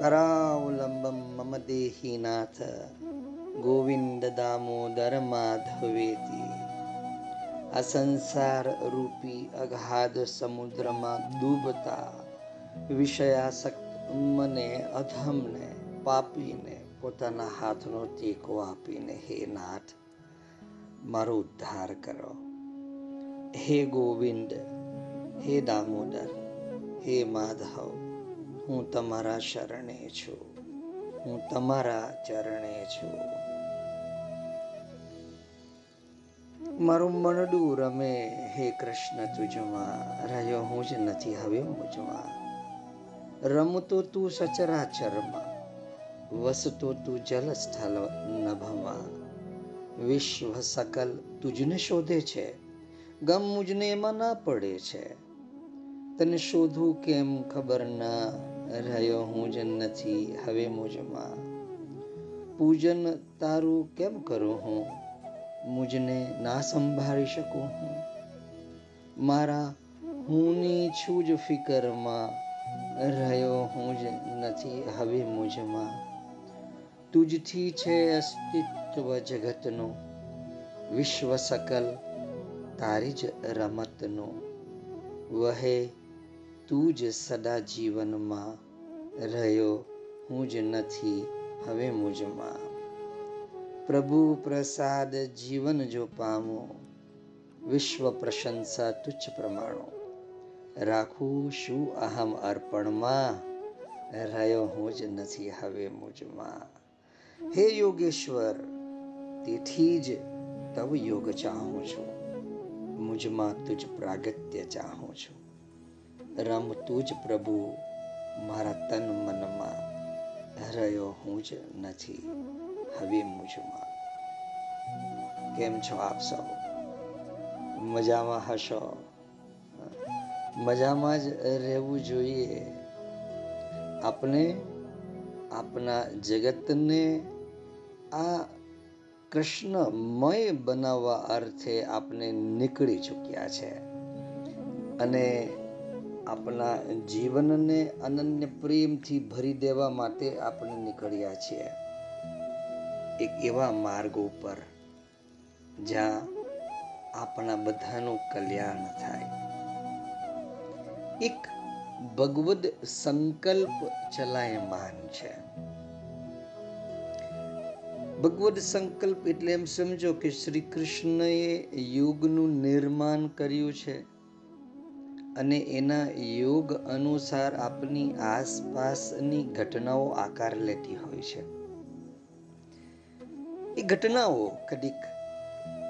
કરાવલંબમ મમ દેહીનાથ ગોવિંદ દામોદર માધવેતી આ સંસાર રૂપી અગાધ સમુદ્રમાં ડૂબતા વિષયાસક્ત મને અધમને પાપીને પોતાના હાથનો ટેકો આપીને હે નાથ, મારો ઉદ્ધાર કરો। હે ગોવિંદ, હે દામોદર, હે માધવ હું તમારા શરણે છું. હું તમારા ચરણે છું. મારું મનડું રમે. હે કૃષ્ણ, તુજમાં રહ્યો હું જ નથી હવે મુજમાં. રમતો તું સચરાચરમાં, વસતો તું જલ સ્થળ નભમાં. વિશ્વ સકલ તુજને શોધે છે, ગમ મુજને એમાં ના પડે છે. તને શોધું કેમ ખબર ના? રહ્યો હું જ નથી હવે મુજમાં પૂજન તારું કેમ કરું હું મુજને ના સંભાળી શકું હું મારા હુંની છું જ ફિકરમાં રહ્યો હું જ નથી હવે મુજમાં તુજથી છે અસ્તિત્વ જગતનું વિશ્વ સકલ તારી જ રમતનું વહે તું જ સદા જીવનમાં રહ્યો, હું જ નથી, હવે મુજમાં. પ્રભુ પ્રસાદ જીવન જો પામો, વિશ્વ પ્રશંસા તુચ્છ પ્રમાણો. રાખું શું અહમ અર્પણમાં, રહ્યો હું જ નથી, હવે મુજમાં. હે યોગેશ્વર, તેથી જ તવ યોગ ચાહું છું, મુજમાં તુજ પ્રાગત્ય ચાહું છું. રમ જ પ્રભુ, મારા તન મનમાં રહ્યો હું જ નથી. હવે મુજમાં કેમ છો આપ સૌ? મજામાં હશો? મજામાં જ રહેવું જોઈએ. આપણે આપણા જગતને આ કૃષ્ણમય બનાવવા અર્થે આપણે નીકળી ચૂક્યા છે. અને આપણા જીવનને અનન્ય પ્રેમથી ભરી દેવા માટે આપણે નીકળ્યા છીએ. એક એવા માર્ગ ઉપર જ્યાં આપણા બધાનું કલ્યાણ થાય. એક ભગવદ સંકલ્પ ચલાયમાન છે. ભગવદ સંકલ્પ એટલે એમ સમજો કે શ્રી કૃષ્ણએ યોગનું નિર્માણ કર્યું છે. અને એના યોગ અનુસાર આપની આસપાસની ઘટનાઓ આકાર લેતી હોય છે. એ ઘટનાઓ કદીક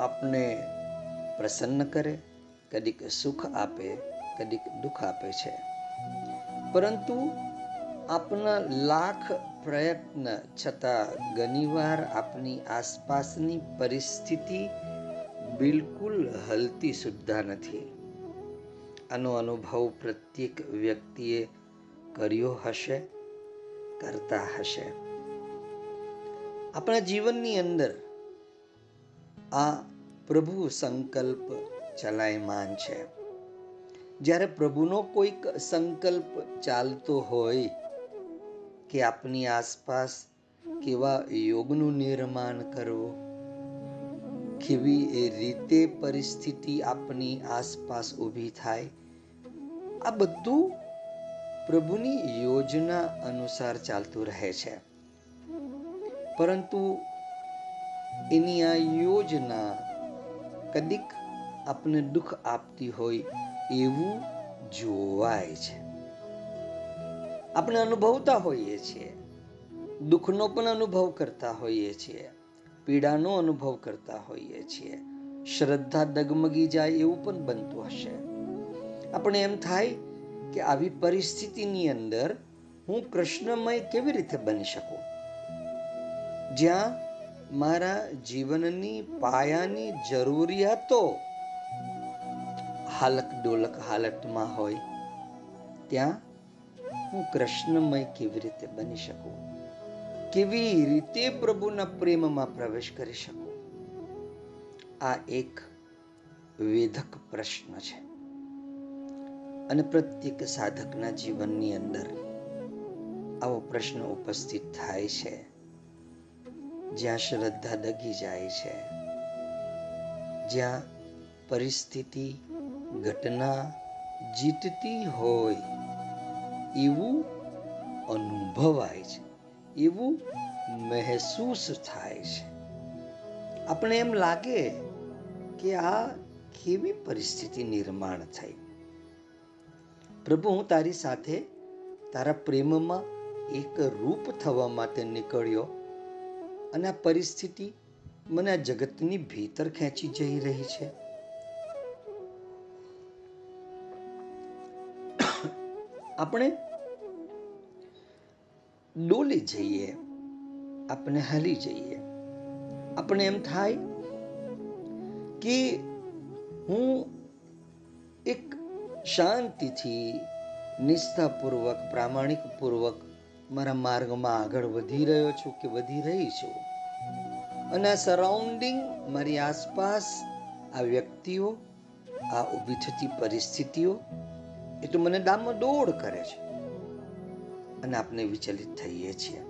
આપને પ્રસન્ન કરે, કદીક સુખ આપે, કદીક દુઃખ આપે છે. પરંતુ આપના લાખ પ્રયત્ન છતાં ઘણીવાર આપની આસપાસની પરિસ્થિતિ બિલકુલ હલતી સુદ્ધા નથી. આનો અનુભવ પ્રત્યેક વ્યક્તિએ કર્યો હશે, કરતા હશે. આપણા જીવનની અંદર આ પ્રભુ સંકલ્પ ચલાયમાન છે. જ્યારે પ્રભુનો કોઈક સંકલ્પ ચાલતો હોય કે આપની આસપાસ કેવા યોગનું નિર્માણ કરવું, કેવી એ રીતે પરિસ્થિતિ આપની આસપાસ ઊભી થાય આ બધું પ્રભુની યોજના અનુસાર ચાલતું રહે છે. પરંતુ એની આ યોજના કદીક આપને દુઃખ આપતી હોય એવું જોવાય છે. આપણે અનુભવતા હોઈએ છીએ. દુઃખનો પણ અનુભવ કરતા હોઈએ છીએ. પીડાનો અનુભવ કરતા હોઈએ છીએ. શ્રદ્ધા ડગમગી જાય એવું પણ બનતું હશે. આપણે એમ થાય કે આવી પરિસ્થિતિની અંદર હું કૃષ્ણમય કેવી રીતે બની શકું? જ્યાં મારા જીવનની પાયાની જરૂરિયાતો હાલક ડોલક હાલતમાં હોય, ત્યાં હું કૃષ્ણમય કેવી રીતે બની શકું? કેવી રીતે પ્રભુના પ્રેમમાં પ્રવેશ કરી શકું? આ એક વેધક પ્રશ્ન છે. અને પ્રત્યેક સાધકના જીવનની અંદર આવો પ્રશ્ન ઉપસ્થિત થાય છે. જ્યાં શ્રદ્ધા દગી જાય છે, જ્યાં પરિસ્થિતિ, ઘટના જીતતી હોય, એવું અનુભવાય છે, એવું મહેસૂસ થાય છે. આપણે એમ લાગે કે આ કેવી પરિસ્થિતિ નિર્માણ થઈ? પ્રભુ, હું તારી સાથે તારા પ્રેમમાં એક રૂપ થવા માટે નીકળ્યો અને આ પરિસ્થિતિ મને આ જગતની ભીતર ખેંચી જઈ રહી છે. આપણે ડોલી જઈએ, આપણે હલી જઈએ. આપણે એમ થાય કે હું એક શાંતિથી નિષ્ઠાપૂર્વક, પ્રામાણિકપૂર્વક મારા માર્ગમાં આગળ વધી રહ્યો છું કે વધી રહી છું. અને આ સરાઉન્ડિંગ મારી આસપાસ આ વ્યક્તિઓ, આ ઊભી થતી પરિસ્થિતિઓ, એ તો મને ડામડોળ કરે છે. અને આપણે વિચલિત થઈએ છીએ.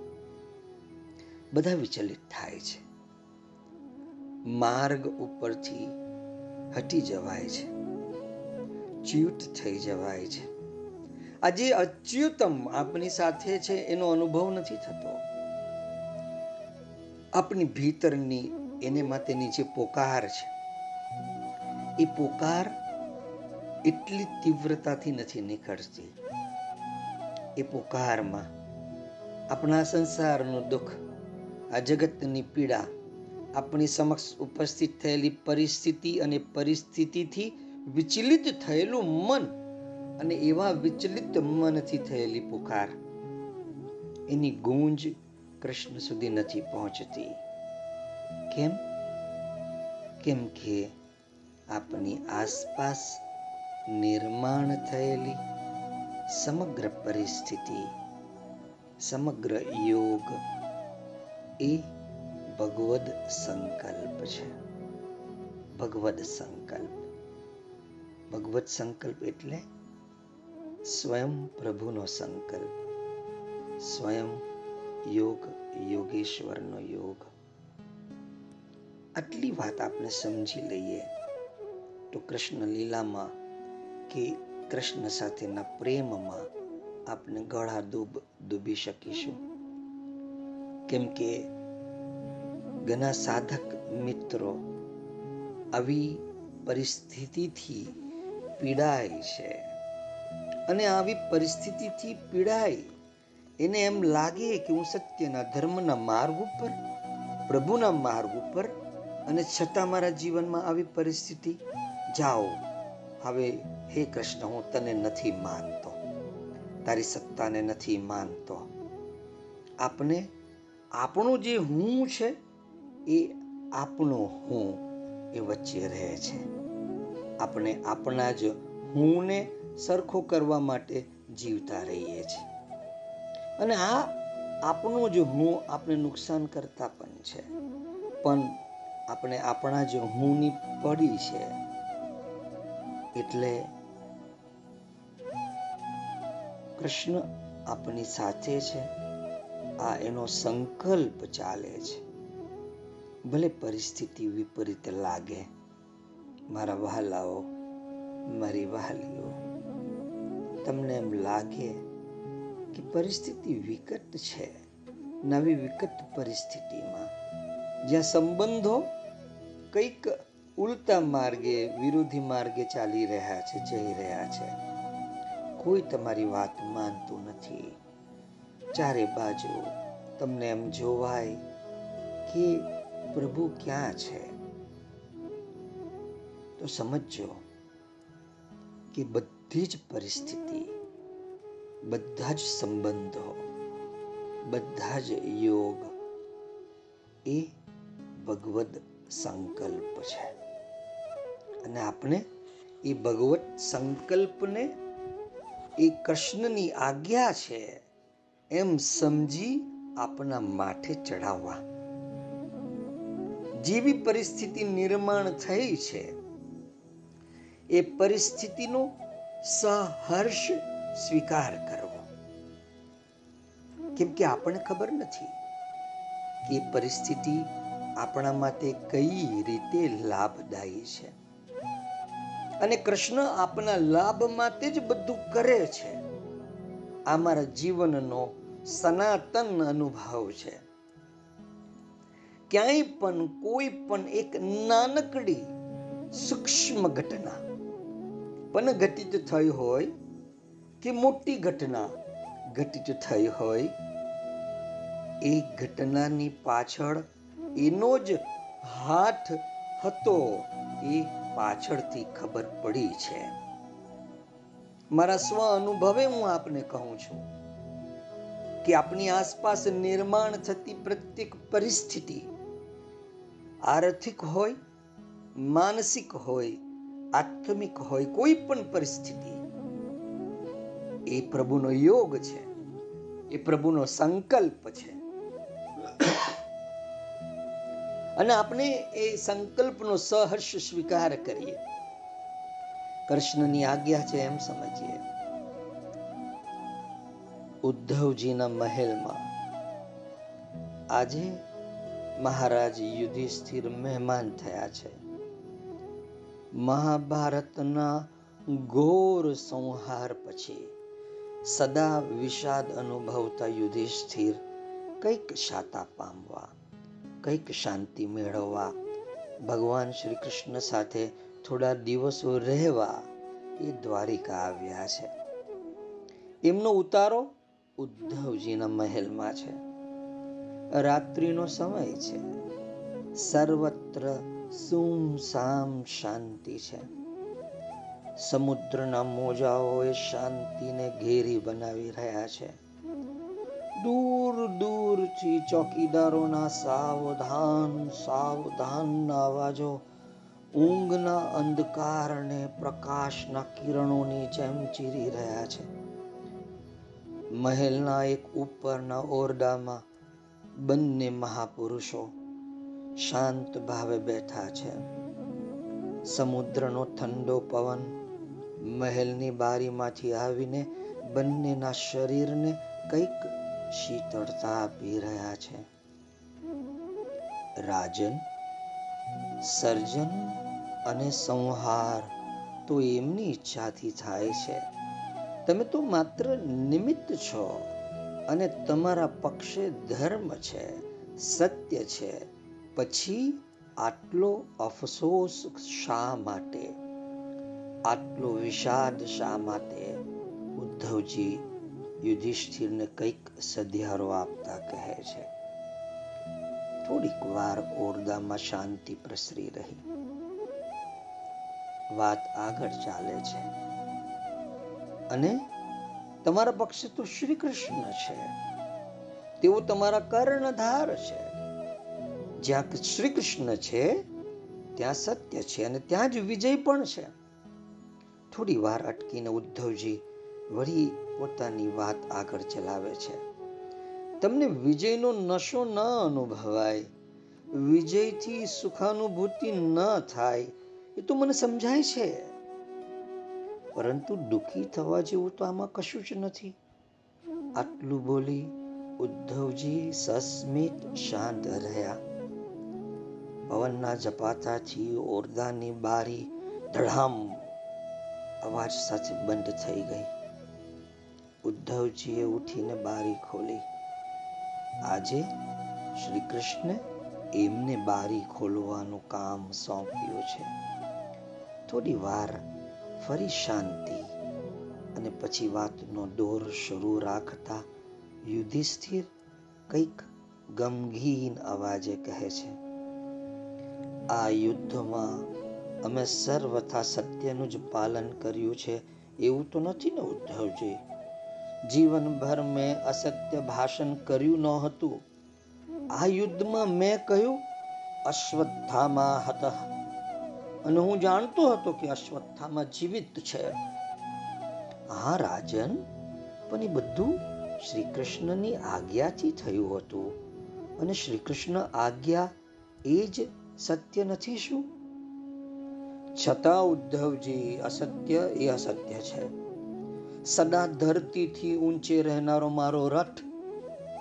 બધા વિચલિત થાય છે. માર્ગ ઉપરથી હટી જવાય છે. ચ્યુત થઈ જવાય છે. આજે અચ્યુતમ આપણી સાથે છે, એનો અનુભવ નથી થતો. આપણી ભીતરની એને માટેની જે પોકાર છે, એ પોકાર એટલી તીવ્રતાથી નથી નીકળતી. એ પોકારમાં આપણા સંસારનું દુઃખ, આ જગતની પીડા, આપણી સમક્ષ ઉપસ્થિત થયેલી પરિસ્થિતિ અને પરિસ્થિતિથી વિચલિત થયેલું મન અને એવા વિચલિત મનથી થયેલી પુકાર. એની ગુંજ કૃષ્ણ સુધી નથી પહોંચતી. કેમ? કેમ કે આપની આસપાસ નિર્માણ થયેલી સમગ્ર પરિસ્થિતિ, સમગ્ર યોગ એ ભગવદ સંકલ્પ છે. ભગવદ સંકલ્પ. ભગવત સંકલ્પ એટલે સ્વયં પ્રભુનો સંકલ્પ. સ્વયં યોગ યોગેશ્વરનો યોગ. આટલી વાત આપણે સમજી લઈએ તો કૃષ્ણ લીલામાં કે કૃષ્ણ સાથેના પ્રેમમાં આપણે ગળા ડૂબ ડૂબી શકીશું. કેમ કે ઘણા સાધક મિત્રો આવી પરિસ્થિતિથી પીડાય છે. અને આવી પરિસ્થિતિથી પીડાય, એને એમ લાગે કે હું સત્યના ધર્મના માર્ગ ઉપર, પ્રભુના માર્ગ ઉપર અને છતાં મારા જીવનમાં આવી પરિસ્થિતિ. જાઓ, હવે હે કૃષ્ણ, હું તને નથી માનતો. તારી સત્તાને નથી માનતો. આપને, આપણું જે હું છે, એ આપણો હું એ વચ્ચે રહે છે. આપણે આપણા જ હુંને સરખો કરવા માટે જીવતા રહીએ છીએ. અને આ આપણો જ હું આપણે નુકસાન કરતા પણ છે. પણ આપણે આપણા જ હુંની પડી છે. એટલે કૃષ્ણ આપણી સાથે છે. આ એનો સંકલ્પ ચાલે છે. ભલે પરિસ્થિતિ વિપરીત લાગે. મારા વહાલાઓ, મારી વહાલીઓ. તમને એમ લાગે કે પરિસ્થિતિ વિકટ છે, નવી વિકટ પરિસ્થિતિમાં, જ્યાં સંબંધો કંઈક ઉલટા માર્ગે, વિરોધી માર્ગે ચાલી રહ્યા છે, જઈ રહ્યા છે. કોઈ તમારી વાત માનતું નથી. ચારે બાજુ તમને એમ જોવાય કે પ્રભુ ક્યાં છે? તો સમજો કે બધી જ પરિસ્થિતિ, બધા જ સંબંધો, બધા જ યોગ એ ભગવદ સંકલ્પ છે. અને આપણે એ ભગવત સંકલ્પને એ કૃષ્ણની આજ્ઞા છે એમ સમજી આપણા માથે ચડાવવા જેવી પરિસ્થિતિ નિર્માણ થઈ છે એ પરિસ્થિતિનો સહર્ષ સ્વીકાર કરવો. કેમ કે આપણને ખબર નથી કે પરિસ્થિતિ આપણા માટે કઈ રીતે લાભદાયી છે. અને કૃષ્ણ આપના લાભ માટે જ બધું કરે છે. આ મારા જીવનનો સનાતન અનુભવ છે. ક્યાંય પણ કોઈ પણ એક નાનકડી સૂક્ષ્મ ઘટના પણ ઘટિત થઈ હોય કે મોટી ઘટના ઘટિત થઈ હોય, એ ઘટનાની પાછળ એનો જ હાથ હતો, એ પાછળથી ખબર પડી છે. મારા સ્વ અનુભવે હું આપને કહું છું કે આપણી આસપાસ નિર્માણ થતી પ્રત્યેક પરિસ્થિતિ આર્થિક હોય, માનસિક હોય આત્મિક હોય કોઈ પણ પરિસ્થિતિ, એ પ્રભુનો યોગ છે, એ પ્રભુનો સંકલ્પ છે. અને આપણે એ સંકલ્પનો સહર્ષ સ્વીકાર કરીએ. કૃષ્ણની આજ્ઞા છે એમ સમજીએ. ઉદ્ધવજીના મહેલમાં આજે મહારાજ યુધિષ્ઠિર મહેમાન થયા છે. મહાભારતના ઘોર સંહાર પછી સદા વિષાદ અનુભવતા યુધિષ્ઠિર કંઈક શાતા પામવા, કંઈક શાંતિ મેળવવા, ભગવાન શ્રી કૃષ્ણ સાથે થોડા દિવસો રહેવા એ દ્વારિકા આવ્યા છે. એમનો ઉતારો ઉદ્ધવજીના મહેલમાં છે. રાત્રિનો સમય છે. સર્વત્ર સુમસામ શાંતિ છે? સમુદ્રના મોજાઓ એ શાંતિને ઘેરી બનાવી રહ્યા છે. દૂર દૂરથી ચોકીદારોના સાવધાન સાવધાન અવાજો, ઊંઘના અંધકારને પ્રકાશના કિરણોની જેમ ચીરી રહ્યા છે. મહેલના એક ઉપરના ઓરડામાં બંને મહાપુરુષો શાંત ભાવે બેઠા છે. સમુદ્રનો ઠંડો પવન મહેલની બારીમાંથી આવીને બંનેના શરીરને કંઈક શીતળતા આપી રહ્યા છે. રાજન, સર્જન અને સંહાર તો એમની ઈચ્છાથી થાય છે. તમે તો માત્ર નિમિત્ત છો અને તમારા પક્ષે ધર્મ છે, સત્ય છે. પછી આટલો અફસોસ શા માટે? આટલો વિષાદ શા માટે? ઉદ્ધવજી યુધિષ્ઠિરને કંઈક સધિયારો આપતા કહે છે. થોડીક વાર ઓરડામાં શાંતિ પ્રસરી રહી. વાત આગળ ચાલે છે. અને તમારા પક્ષે તો શ્રી કૃષ્ણ છે. તેઓ તમારા કર્ણધાર છે. જ્યાં શ્રી કૃષ્ણ છે, ત્યાં સત્ય છે અને ત્યાં જ વિજય પણ છે. થોડી વાર અટકીને ઉદ્ધવજી વળી પોતાની વાત આગળ ચલાવે છે. તમને વિજયનો નશો ન અનુભવાય, વિજયથી સુખાનુભૂતિ ન થાય, એ તો મને સમજાય છે. પરંતુ દુઃખી થવા જેવું તો આમાં કશું જ નથી. આટલું બોલી ઉદ્ધવજી સસ્મિત શાંત રહ્યા. પવનના ઝપાટાથી ઓરડાની બારી ધડામ અવાજ સાથે બંધ થઈ ગઈ. ઉદ્ધવજીએ ઉઠીને બારી ખોલી. આજે શ્રી કૃષ્ણ એમને બારી ખોલવાનું કામ સોંપ્યું છે. થોડી વાર ફરી શાંતિ અને પછી વાતનો દોર શરૂ રાખતા યુધિષ્ઠિર કંઈક ગમગીન અવાજે કહે છે. આ યુદ્ધમાં અમે સર્વથા સત્યનું જ પાલન કર્યું છે, એવું તો નથી ને ઉદ્ધવજી? જીવનભર મેં અસત્ય ભાષણ કર્યું ન હતું. આ યુદ્ધમાં મેં કહ્યું, અશ્વત્થામાં હતા. અને હું જાણતો હતો કે અશ્વત્થામાં જીવિત છે. હા, રાજન, પણ એ બધું શ્રી કૃષ્ણની આજ્ઞાથી થયું હતું. અને શ્રી કૃષ્ણ આજ્ઞા એ જ સત્ય નથી શું? છતાં ઉદ્ધવજી અસત્ય એ અસત્ય છે. સદા ધરતીથી ઊંચે રહેનારો મારો રથ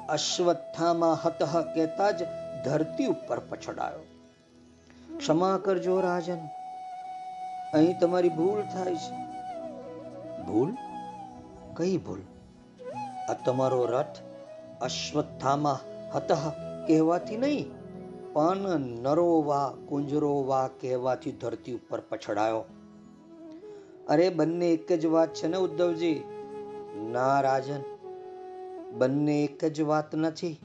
અશ્વત્થામાં હતઃ કહેતા જ ધરતી ઉપર પછડાયો. ક્ષમા કરજો રાજન અહીં તમારી ભૂલ થાય છે. ભૂલ? કઈ ભૂલ? આ તમારો રથ અશ્વત્થામાં હતઃ કહેવાથી નહીં પણ નરોવા કુંજરોવા કહેવાથી ધરતી ઉપર પછડાયો. અરે, બંને એક જ વાત છે ને, ઉદ્ધવજી? ના, રાજન. બંને એક જ વાત નથી.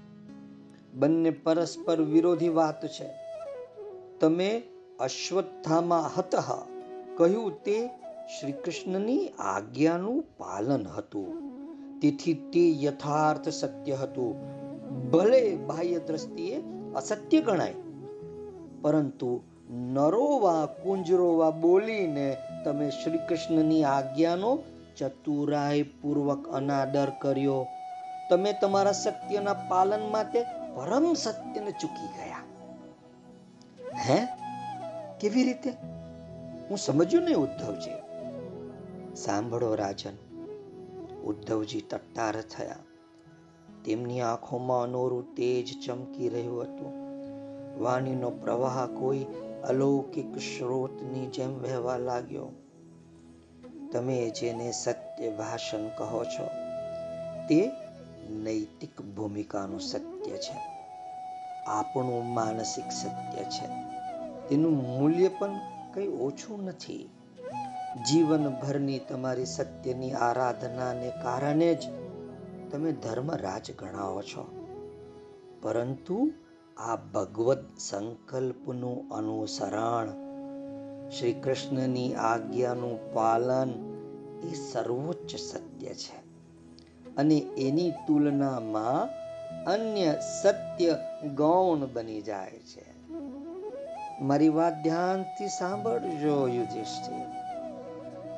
બંને પરસ્પર વિરોધી વાત છે. તમે અશ્વત્થામાં હતઃ કહ્યું તે શ્રી કૃષ્ણની આજ્ઞાનું પાલન હતું. તેથી તે યથાર્થ સત્ય હતું. ભલે બાહ્ય દ્રષ્ટિએ અસત્ય ગણાય. પરંતુ નરોવા, કુંજરોવા બોલીને તમે શ્રી કૃષ્ણની આજ્ઞાનો ચતુરાઈપૂર્વક અનાદર કર્યો. તમે તમારા સત્યના પાલન માટે પરમ સત્યને ચૂકી ગયા. હે? કેવી રીતે? હું સમજ્યું નહીં ઉદ્ધવજી. સાંભળો રાજન, ઉદ્ધવજી તટ્ટાર થયા. તેમની આંખોમાં અનોરું તેજ ચમકી રહ્યું હતું. વાણીનો પ્રવાહ કોઈ અલૌકિક સ્રોતની જેમ વહેવા લાગ્યો. તમે જેને સત્ય ભાષણ કહો છો, તે નૈતિક ભૂમિકાનું સત્ય છે. આપણું માનસિક સત્ય છે. તેનું મૂલ્ય પણ કંઈ ઓછું નથી. જીવનભરની તમારી સત્યની આરાધનાને કારણે જ તમે ધર્મરાજ ગણાવો છો. પરંતુ આ ભગવત સંકલ્પનું અનુસરણ શ્રી કૃષ્ણની આજ્ઞાનું પાલન એ સર્વોચ્ચ સત્ય છે. અને એની તુલનામાં અન્ય સત્ય ગૌણ બની જાય છે. મારી વાત ધ્યાનથી સાંભળજો, યુધિષ્ઠિર.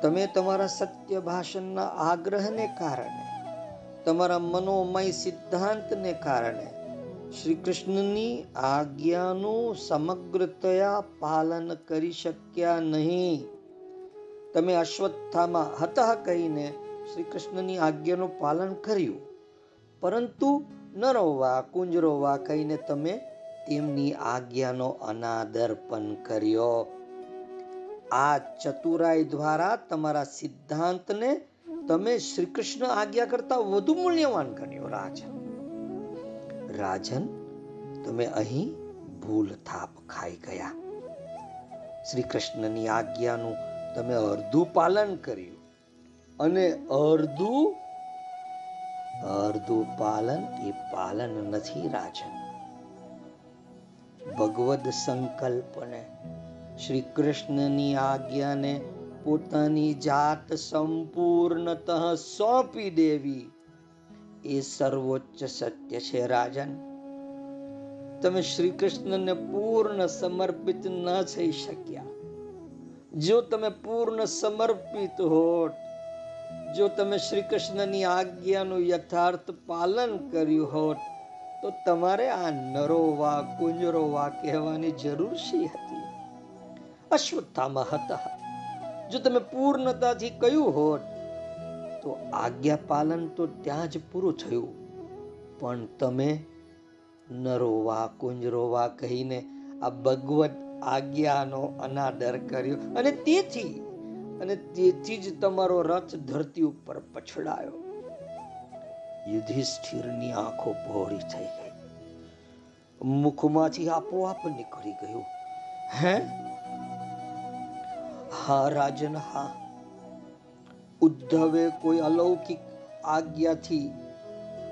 તમે તમારા સત્ય ભાષણના આગ્રહને કારણે તમારા મનોમય સિદ્ધાંતને કારણે શ્રી કૃષ્ણની આજ્ઞાનું સમગ્રતયા પાલન કરી શક્યા નહીં. તમે અશ્વત્થામાં હતા કહીને શ્રી કૃષ્ણની આજ્ઞાનું પાલન કર્યું. પરંતુ નરોવા, કુંજરોવા કહીને તમે તેમની આજ્ઞાનો અનાદર પણ કર્યો. આ ચતુરાઈ દ્વારા તમારા સિદ્ધાંતને તમે શ્રી કૃષ્ણ આજ્ઞા કરતા વધુ મૂલ્યવાન કર્યો રાજન. રાજન, તમે અહીં ભૂલ થાપ ખાઈ ગયા. શ્રી કૃષ્ણની આજ્ઞાનું તમે અર્ધું પાલન કર્યું. અને અર્ધું અર્ધું પાલન એ પાલન નથી રાજન. ભગવદ સંકલ્પને શ્રી કૃષ્ણની આજ્ઞાને પોતાની જાત સંપૂર્ણતઃ સોંપી દેવી. એ સર્વોચ્ચ સત્ય છે, રાજન. તમે શ્રી કૃષ્ણને પૂર્ણ સમર્પિત ન થઈ શક્યા. જો તમે પૂર્ણ સમર્પિત હોત, જો તમે શ્રી કૃષ્ણની આજ્ઞાનું યથાર્થ પાલન કર્યું હોત, તો તમારે આ નરોવા, કુંજરોવા કહેવાની જરૂર શી હતી? અશ્વત્થામાં હતા. જો તમે પૂર્ણતાથી કહ્યું હોત, તો આજ્ઞા પાલન તો ત્યાં જ પૂરું થયું. પણ તમે નરોવા, કુંજરોવા કહીને આ ભગવત આજ્ઞાનો અનાદર કર્યો અને તેથી અને તેથી જ તમારો રથ ધરતી ઉપર પછડાયો. યુધિષ્ઠિરની આંખો પહોળી થઈ ગઈ. મુખમાંથી આપોઆપ નીકળી ગયું. હે? હા, રાજન, હા. ઉદ્ધવે કોઈ અલૌકિક આજ્ઞાથી,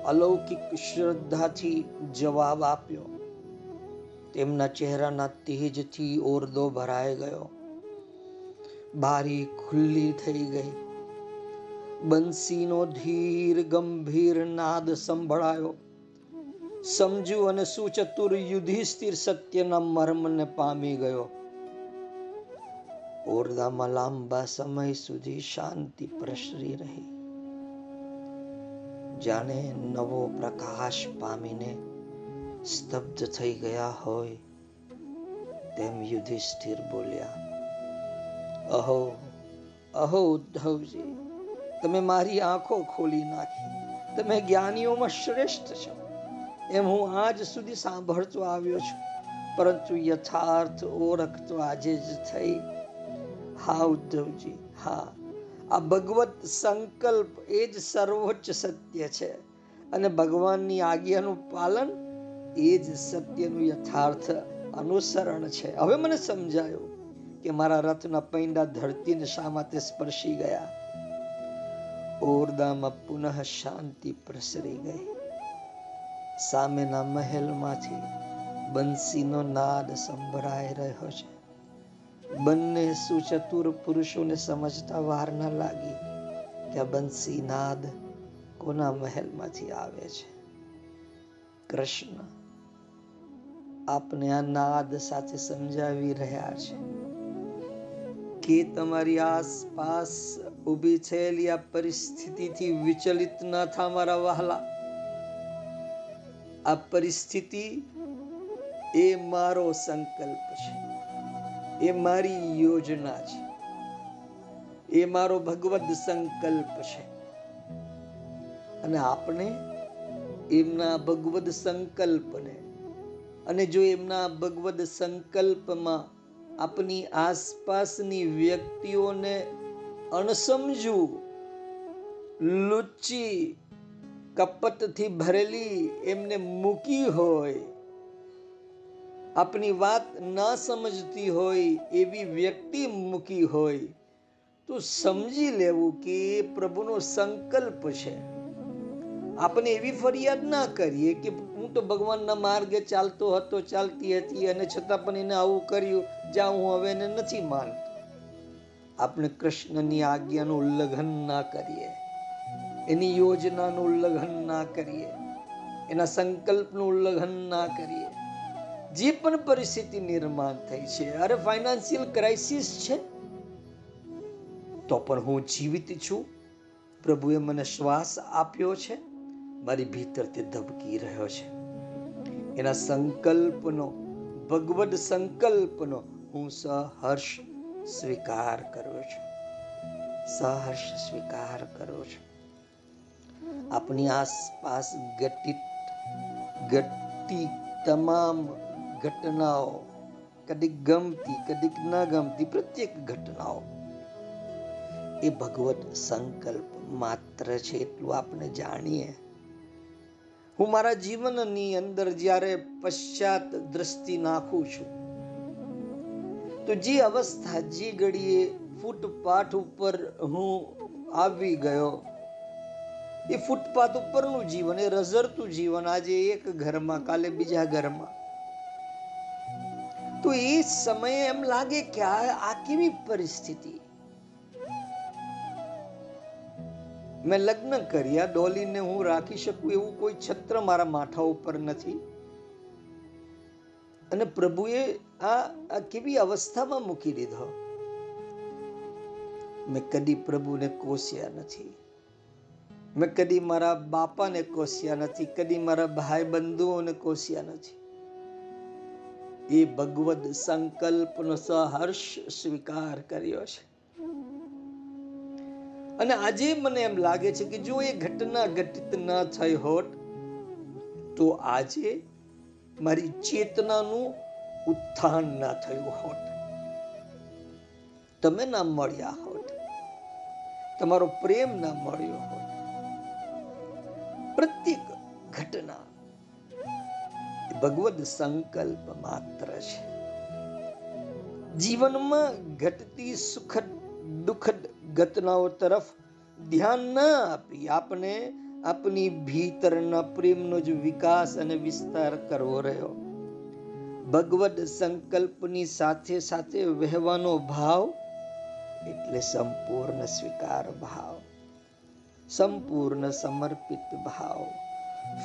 અલૌકિક શ્રદ્ધાથી જવાબ આપ્યો. તેમના ચહેરાના તેજથી ઓરદો ભરાઈ ગયો. બારી ખુલ્લી થઈ ગઈ. બંસીનો ધીર ગંભીર નાદ સંભળાયો. સમજુ અને સુચતુર યુધિષ્ઠિર સત્યના મર્મને પામી ગયો. ઓરડામાં લાંબા સમય સુધી શાંતિ પ્રસરી રહી. જાણે નવો પ્રકાશ પામીને સ્તબ્ધ થઈ ગયા હોય તેમ યુધિષ્ઠિર બોલ્યા, અહો અહો ઉદ્ધવજી, તમે મારી આંખો ખોલી નાખી. તમે જ્ઞાનીઓમાં શ્રેષ્ઠ છો. એમ હું આજ સુધી સાંભળતો આવ્યો છું. પરંતુ યથાર્થ ઓળખ તો આજે જ થઈ હા, ઉદ્ધવજી, હા. આ ભગવત સંકલ્પ એ જ સર્વોચ્ચ સત્ય છે. અને ભગવાનની આજ્ઞાનું પાલન એ જ સત્યનું યથાર્થ અનુસરણ છે. હવે મને સમજાયું કે મારા રથના પૈંડા ધરતીને શા માટે સ્પર્શી ગયા? ઓરડામાં પુનઃ શાંતિ પ્રસરી ગઈ. સામેના મહેલમાંથી બંસીનો નાદ સંભળાઈ રહ્યો છે. બંને સુચતુર પુરુષોને સમજતા વાર ન લાગી કે બંસી નાદ કોના મહેલમાંથી આવે છે? કૃષ્ણ, આપને આ નાદ સાથે સમજાવી રહ્યા છે કે તમારી આસપાસ ઊભી થયેલી આ પરિસ્થિતિથી વિચલિત ન થા મારા વહાલા. આ પરિસ્થિતિ એ મારો સંકલ્પ છે. એ મારી યોજના છે. એ મારો ભગવદ સંકલ્પ છે. અને આપણે એમના ભગવદ સંકલ્પને અને જો એમના ભગવદ સંકલ્પમાં આપની આસપાસની વ્યક્તિઓને અણસમજવું, લુચ્ચી, કપટથી ભરેલી એમને મૂકી હોય આપની વાત ના સમજતી હોય એવી વ્યક્તિ મૂકી હોય, તો સમજી લેવું કે પ્રભુનો સંકલ્પ છે. આપણે એવી ફરિયાદ ના કરીએ કે હું તો ભગવાનના માર્ગે ચાલતો હતો, ચાલતી હતી અને છતાં પણ એને આવું કર્યું, જ્યાં હું હવે એને નથી માનતો. આપણે કૃષ્ણની આજ્ઞાનું ઉલ્લંઘન ના કરીએ, એની યોજનાનું ઉલ્લંઘન ના કરીએ, એના સંકલ્પનું ઉલ્લંઘન ના કરીએ. જે પણ પરિસ્થિતિ નિર્માણ થઈ છે, અરે ફાઇનાન્શિયલ ક્રાઇસિસ છે, તો પણ હું જીવિત છું. પ્રભુએ મને શ્વાસ આપ્યો છે, મારી ભીતર તે ધબકી રહ્યો છે. એના સંકલ્પનો, ભગવદ સંકલ્પનો હું સહર્ષ સ્વીકાર કરું છું. સહર્ષ સ્વીકાર કરું છું. આપણી આસપાસ ઘટિત ગતિ તમામ ઘટનાઓ, કદીક ગમતી, કદીક ન ગમતી, પ્રત્યેક ઘટનાઓ. એ ભગવત સંકલ્પ માત્ર છે એટલું આપણે જાણીએ. હું મારા જીવનની અંદર જ્યારે પશ્ચાત દ્રષ્ટિ નાખું છું, તો જે અવસ્થા, જે ઘડીએ ફૂટપાથ ઉપર હું આવી ગયો, એ ફૂટપાથ ઉપરનું જીવન, એ રઝરતું જીવન આજે એક ઘરમાં, કાલે બીજા ઘરમાં. તો એ સમયે એમ લાગે કે આ કેવી પરિસ્થિતિ? મેં લગ્ન કર્યા, ડોલીને હું રાખી શકું એવું કોઈ છત્ર મારા માથા ઉપર નથી. અને પ્રભુએ આ કેવી અવસ્થામાં મૂકી દીધો? મેં કદી પ્રભુને કોસ્યા નથી. મેં કદી મારા બાપાને કોસ્યા નથી. કદી મારા ભાઈ બંધુઓને કોસ્યા નથી. એ ભગવદ સંકલ્પનો સહર્ષ સ્વીકાર કર્યો છે. અને આજે મને એમ લાગે છે કે જો એ ઘટના ઘટિત ન થઈ હોત, તો આજે મારી ચેતનાનું ઉત્થાન ના થયું હોત. તમે ના મળ્યા હોત. તમારો પ્રેમ ના મળ્યો હોત. પ્રત્યેક ઘટના ભગવદ સંકલ્પ માત્ર છે. જીવનમાં ઘટતી સુખદ, દુઃખદ ઘટનાઓ તરફ ધ્યાન ન આપી આપણે આપની ભીતરના પ્રેમનો જ વિકાસ અને વિસ્તાર કરવો રહ્યો. ભગવદ સંકલ્પની સાથે સાથે વહેવાનો ભાવ એટલે સંપૂર્ણ સ્વીકાર ભાવ, સંપૂર્ણ સમર્પિત ભાવ.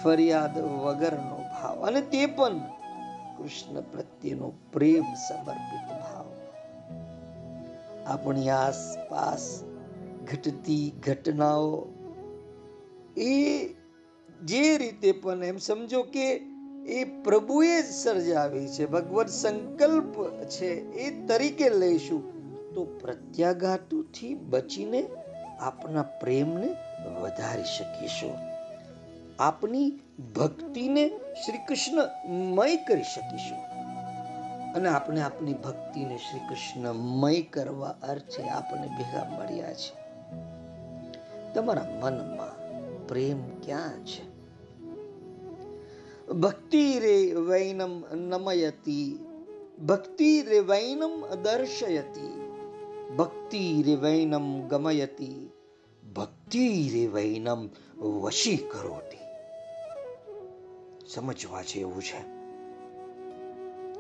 ફરિયાદ વગરનો ભાવ અને તે પણ કૃષ્ણ પ્રત્યેનો પ્રેમ સમર્પિત ભાવ. આપણી આસપાસ ઘટતી ઘટનાઓ એ જે રીતે પણ એમ સમજો કે એ પ્રભુએ જ સર્જાવી છે, ભગવત સંકલ્પ છે એ તરીકે લઈશું, તો પ્રત્યાઘાતોથી બચીને આપણા પ્રેમને વધારી શકીશું. આપની ભક્તિને શ્રી કૃષ્ણમય કરી શકીશું. અને આપણે આપની ભક્તિને શ્રી કૃષ્ણમય કરવા અર્થે આપણે ભેગા મળ્યા છે. તમારા મનમાં પ્રેમ ક્યાં છે? ભક્તિ રે વૈનમ નમયતી, ભક્તિ રે વૈનમ દર્શયતી, ભક્તિ રે વૈનમ ગમયતી, ભક્તિ રે વૈનમ વશી કરોતી સમજવા જેવું છે.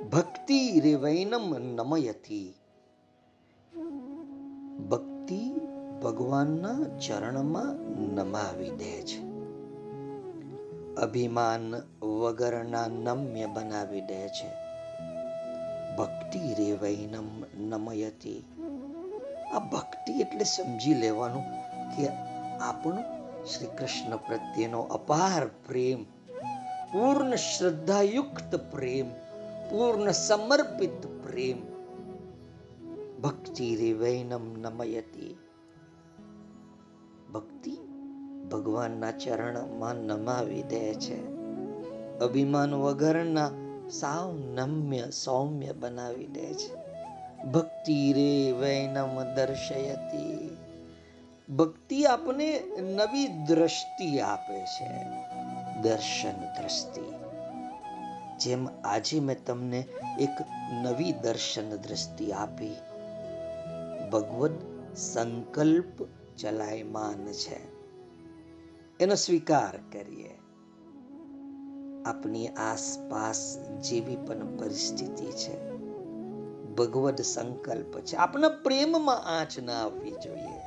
ભક્તિ રેવૈનમ નમયતી. ભક્તિ ભગવાનના ચરણમાં નમાવી દે છે. અભિમાન વગરના નમ્ય બનાવી દે છે. ભક્તિ રેવૈનમ નમયતી. આ ભક્તિ એટલે સમજી લેવાનું કે આપણો શ્રી કૃષ્ણ પ્રત્યેનો અપાર પ્રેમ પૂર્ણ શ્રદ્ધાયુક્ત પ્રેમ પૂર્ણ સમર્પિત પ્રેમ ભક્તિ રે વૈનમ નમયતી ભક્તિ ભગવાનના ચરણમાં નમાવી દે છે। અભિમાન વગરના સાવ નમ્ય સૌમ્ય બનાવી દે છે। ભક્તિ રે વૈનમ દર્શયતી। ભક્તિ આપને નવી દ્રષ્ટિ આપે છે। દર્શન દ્રષ્ટિ. જેમ આજે મેં તમને એક નવી દર્શન દ્રષ્ટિ આપી. ભગવદ સંકલ્પ ચલાયમાન છે. એનો સ્વીકાર કરીએ. આપની આસપાસ જેવી પણ પરિસ્થિતિ છે. ભગવદ સંકલ્પ છે. આપણા પ્રેમમાં આંચ ના આવવી જોઈએ.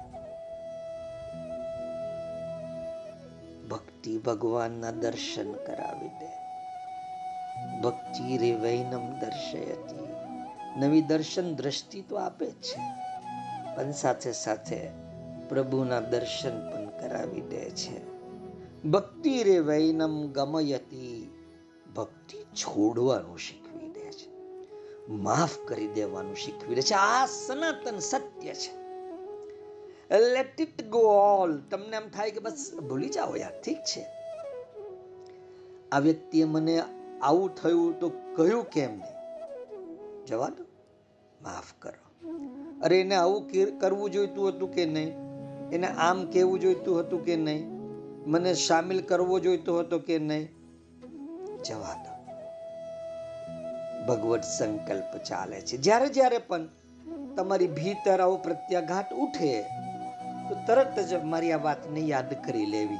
ભક્તિ ભગવાનના દર્શન કરાવી દે. ભક્તિ રે વૈનમ દર્શયતી. નવી દર્શન દ્રષ્ટિ તો આપે છે, પણ સાથે સાથે પ્રભુના દર્શન પણ કરાવી દે છે. ભક્તિ રે વૈનમ ગમયતી. ભક્તિ છોડવાનું શીખવી દે છે. માફ કરી દેવાનું શીખવી દે છે. આ સનાતન સત્ય છે. લેટ ઇટ ગો ઓલ તમને એમ થાય કે બસ ભૂલી જાઓ યાર, ઠીક છે. આ વ્યક્તિએ મને આવું થયું તો કહ્યું કેમ નહીં? જવા દો. માફ કરો. અરે એને આવું કરવું જોઈતું હતું કે નહીં? એને આમ કહેવું જોઈતું હતું કે નહીં? મને સામેલ કરવો જોઈતો હતો કે નહીં? જવા દો. ભગવત સંકલ્પ ચાલે છે. જ્યારે જ્યારે પણ તમારી ભીતર આવો પ્રત્યાઘાત ઉઠે તો તરત જ મારી આ વાતને યાદ કરી લેવી.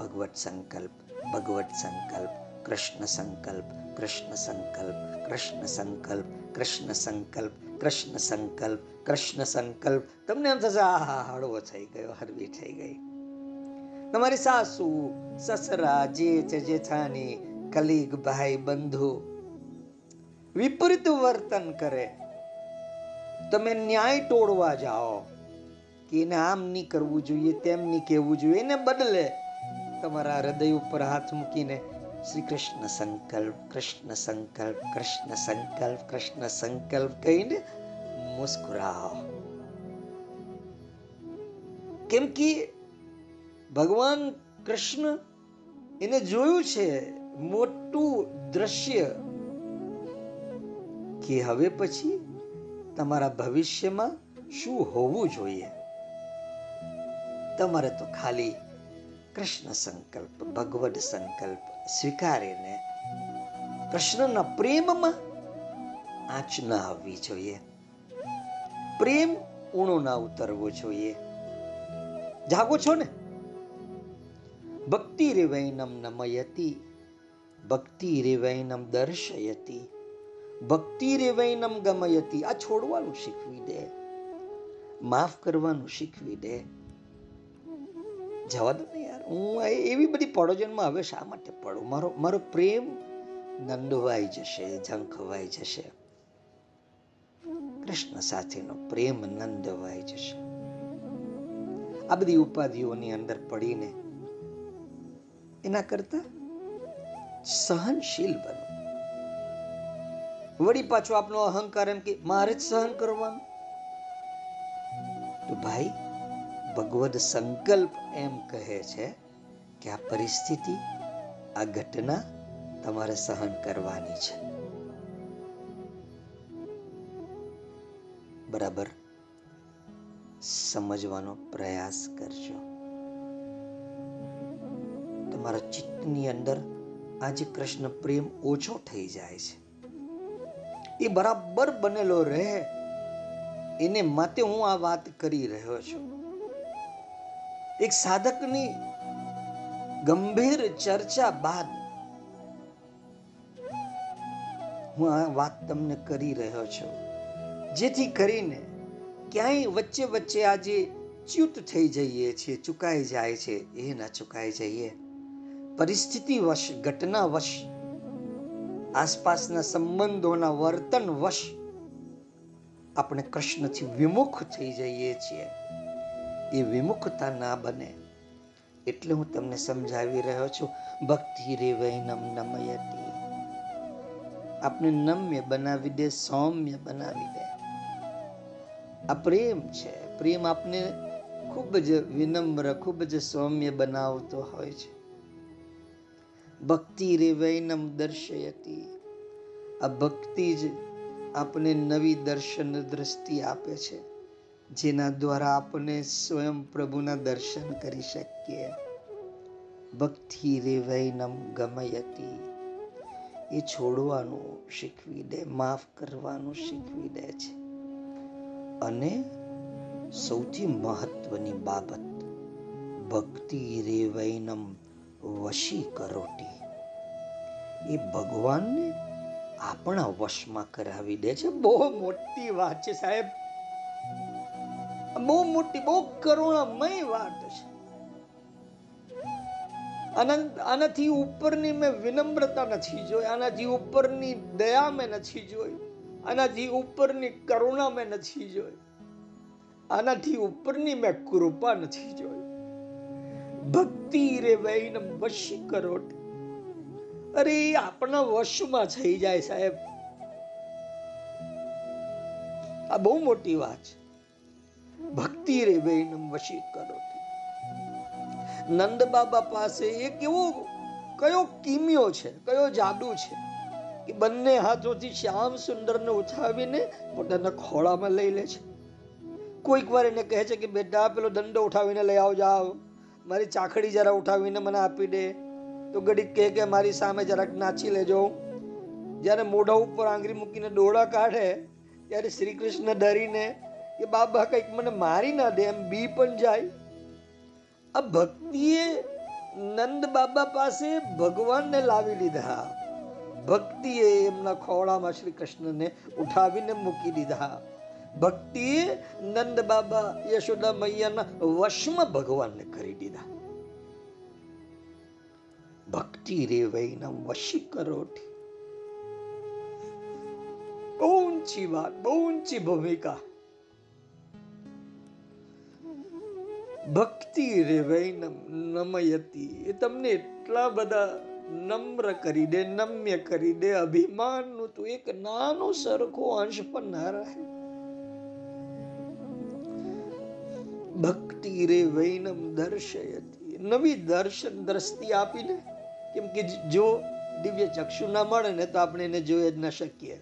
ભગવત સંકલ્પ ભગવત સંકલ્પ, કૃષ્ણ સંકલ્પ કૃષ્ણ સંકલ્પ કૃષ્ણ સંકલ્પ કૃષ્ણ સંકલ્પ કૃષ્ણ સંકલ્પ કૃષ્ણ સંકલ્પ. તમને એમ થશે આ હળવો થઈ ગયો હળવી થઈ ગઈ. તમારી સાસુ, સસરા, જેઠ જેઠાની કલીગ, ભાઈ, બંધુ, વિપરીત વર્તન કરે. તમે ન્યાય તોડવા જાઓ. કે એને આમ નહીં કરવું જોઈએ, તેમ નહીં કહેવું જોઈએ, એને બદલે તમારા હૃદય ઉપર હાથ મૂકીને શ્રી કૃષ્ણ સંકલ્પ કૃષ્ણ સંકલ્પ કૃષ્ણ સંકલ્પ કૃષ્ણ સંકલ્પ કહીને મુસ્કુરાઓ. કેમ કે ભગવાન કૃષ્ણ એને જોયું છે, મોટું દ્રશ્ય, કે હવે પછી તમારા ભવિષ્યમાં શું હોવું જોઈએ? તમારે તો ખાલી કૃષ્ણ સંકલ્પ, ભગવદ સંકલ્પ સ્વીકારીને કૃષ્ણના પ્રેમમાં આંચ ન આવવી જોઈએ. પ્રેમ ઊણો ના ઉતરવો જોઈએ. જાગો છો ને? ભક્તિ રેવૈનમ નમયતી, ભક્તિ રેવૈનમ દર્શયતી, ભક્તિ રેવૈનમ ગમયતી. આ છોડવાનું શીખવી દે. માફ કરવાનું શીખવી દે. જવા દો ને યાર. હું એવી બધી પડોજનમાં હવે શા માટે પડું? મારો મારો પ્રેમ નંદવાઈ જશે, ઝંખવાઈ જશે. કૃષ્ણ સાથેનો પ્રેમ નંદવાઈ જશે. આ બધી ઉપાધિઓની અંદર પડીને એના કરતા સહનશીલ બનો. વળી પાછો આપનો અહંકાર એમ કે મારે જ સહન કરવાનું? તો ભાઈ ભગવદ સંકલ્પ એમ કહે છે કે આ પરિસ્થિતિ, આ ઘટના તમારે સહન કરવાની છે. બરાબર? સમજવાનો પ્રયાસ કરજો. તમારા ચિત્તની અંદર આજે કૃષ્ણ પ્રેમ ઓછો થઈ જાય છે. એ બરાબર બનેલો રહે. એને માટે હું આ વાત કરી રહ્યો છું. એક સાધકની ગંભીર ચર્ચા બાદ હું આ વાત તમને કરી રહ્યો છું. જેથી કરીને ક્યાંય વચ્ચે વચ્ચે આજે ચ્યુત થઈ જઈએ છીએ, ચુકાઈ જાય છે, એ ના ચુકાઈ જઈએ. પરિસ્થિતિ વશ ઘટના વશ આસપાસના સંબંધોના વર્તન વશ આપણે કૃષ્ણથી વિમુખ થઈ જઈએ છીએ. એ વિમુખતા ના બને. એટલે હું તમને સમજાવી રહ્યો છું, ભક્તિ રે વૈનમ નમયતી. આપને નમ્ય બનાવી દે, સૌમ્ય બનાવી દે. આ પ્રેમ છે. પ્રેમ આપને ખૂબ જ વિનમ્ર, ખૂબ જ સૌમ્ય બનાવતો હોય છે. ભક્તિ રે વૈનમ દર્શયતી. આ ભક્તિ જ આપને નવી દર્શન દ્રષ્ટિ આપે છે. જેના દ્વારા આપણે સ્વયં પ્રભુના દર્શન કરી શકીએ. ભક્તિ રેવૈનમ ગમયતી. એ છોડવાનું શીખવી દે, માફ કરવાનું શીખવી દે છે. અને સૌથી મહત્વની બાબત, ભક્તિ રે વૈનમ વશી કરોટી. એ ભગવાનને આપણા વશમાં કરાવી દે છે. બહુ મોટી વાત છે સાહેબ. બહુ મોટી, બહુ કરુણામય વાત છે. આનંદ આનાથી ઉપરની મેં વિનમ્રતા નથી જોઈ, આનાથી ઉપરની દયા મેં નથી જોઈ, આનાથી ઉપરની કરુણા મેં નથી જોઈ, આનાથી ઉપરની મેં કૃપા નથી જોઈ. ભક્તિ રે વૈનમ વશી કરોટ અરે આપણા વશમાં થઈ જાય સાહેબ. આ બહુ મોટી વાત છે. ભક્તિ રે વૈનમ વશી કરો નંદ બાબા પાસે એક એવો કયો કિમિયો છે, કયો જાદુ છે એ બંને હાથોથી શ્યામ સુંદરને ઉઠાવીને પોતાના ખોળામાં લઈ લે છે. કોઈક વાર એને કહે છે કે, બેટા, પેલો દંડો ઉઠાવીને લઈ આવ, જાવ. મારી ચાખડી જરા ઉઠાવીને મને આપી દે. તો ઘડીક કહે કે, મારી સામે જરાક નાચી લેજો. જ્યારે મોઢા ઉપર આંગળી મૂકીને ડોળા કાઢે, ત્યારે શ્રી કૃષ્ણ ડરીને કે બાબા કંઈક મને મારી ના દે, એમ બી પણ જાય. આ ભક્તિએ નંદ બાબા પાસે ભગવાનને લાવી લીધા ભક્તિએ એમના ખોળામાં શ્રી કૃષ્ણને ઉઠાવીને મૂકી દીધા. ભક્તિએ નંદ બાબા યશોદા મૈયાના વશમાં ભગવાનને કરી દીધા. ભક્તિ રે વૈના વશી કરોઠી બહુ ઊંચી વાત બહુ ઊંચી ભૂમિકા. ભક્તિ રે વૈનમ નમયતી. એ તમને એટલા બધા નમ્ર કરી દે, નમ્ય કરી દે, અભિમાનનું તો એક નાનો સરખો અંશ પણ ના રહે ભક્તિ રે વૈનમ દર્શયતી. નવી દર્શન દ્રષ્ટિ આપીને, કેમ કે જો દિવ્ય ચક્ષુ ના મળે ને તો આપણે એને જોઈ જ ન શકીએ.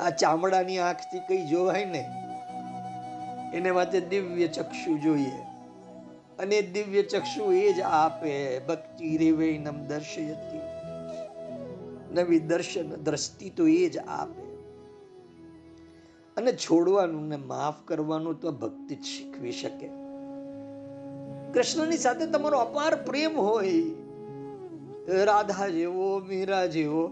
આ ચામડાની આંખથી કઈ જોવાય ને, એને માટે દિવ્ય ચક્ષુ જોઈએ. અને દિવ્ય ચક્ષુ એ જ આપે, ભક્તિ રેવૈનમ દર્શયતી. નવી દર્શન દ્રષ્ટિ તો એ જ આપે. અને છોડવાનું ને માફ કરવાનું તો ભક્તિ જ શીખવી શકે. કૃષ્ણની સાથે તમારો અપાર પ્રેમ હોય. રાધા જેવો, મીરા જેવો.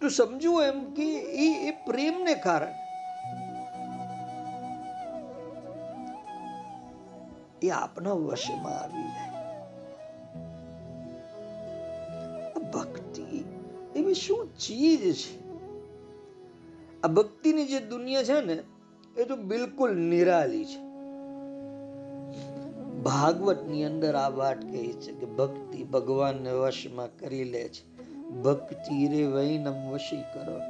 તો સમજવું એમ કે એ પ્રેમને કારણે. એ આપના વશમાં આવી જાય. ભક્તિ એવી શું ચીજ છે? આ ભક્તિની જે દુનિયા છે ને, એ તો બિલકુલ નિરાલી છે. ભાગવતની અંદર આ વાત કહે છે કે ભક્તિ ભગવાનને વશમાં કરી લે છે. ભક્તિ રે વૈનમ વશી કરો.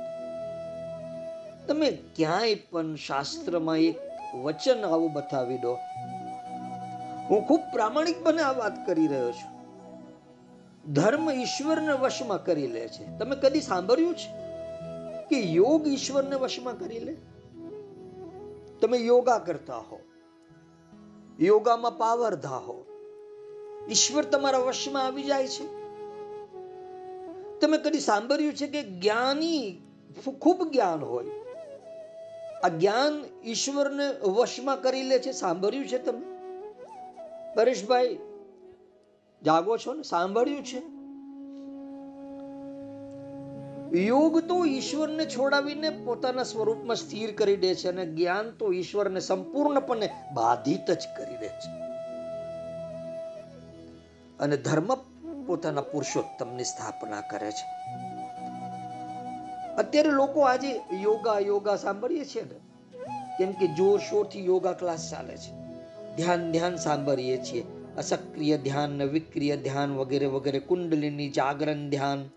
તમે ક્યાંય પણ શાસ્ત્રમાં એક વચન આવું બતાવી દો હું ખૂબ પ્રામાણિકપણે આ વાત કરી રહ્યો છું. ધર્મ ઈશ્વરને વશમાં કરી લે છે. તમે કદી સાંભળ્યું છે કે યોગ ઈશ્વરને વશમાં કરી લે? તમે યોગા કરતા હો. યોગામાં પાવર હો ઈશ્વર તમારા વશમાં આવી જાય છે. તમે કદી સાંભળ્યું છે કે જ્ઞાની ખૂબ જ્ઞાન હોય? આ જ્ઞાન ઈશ્વરને વશમાં કરી લે છે. સાંભળ્યું છે તમે? પરેશભાઈ જાગો છો ને? સાંભળ્યું છે? યોગ તો ઈશ્વરને છોડાવીને પોતાના સ્વરૂપમાં સ્થિર કરી દે છે અને જ્ઞાન તો ઈશ્વરને સંપૂર્ણપણે બાધિત જ કરી દે છે. અને ધર્મ પોતાના પુરુષોત્તમની સ્થાપના કરે છે. અત્યારે લોકો આજે યોગા યોગા સાંભળીએ છીએ ને? કેમ કે જોર શોરથી યોગા ક્લાસ ચાલે છે. ધ્યાન ધ્યાન સાંભળીએ છીએ. અસક્રિય ધ્યાન વિક્રિય ધ્યાન વગેરે વગેરે, કુંડલીની જાગરણ ધ્યાન.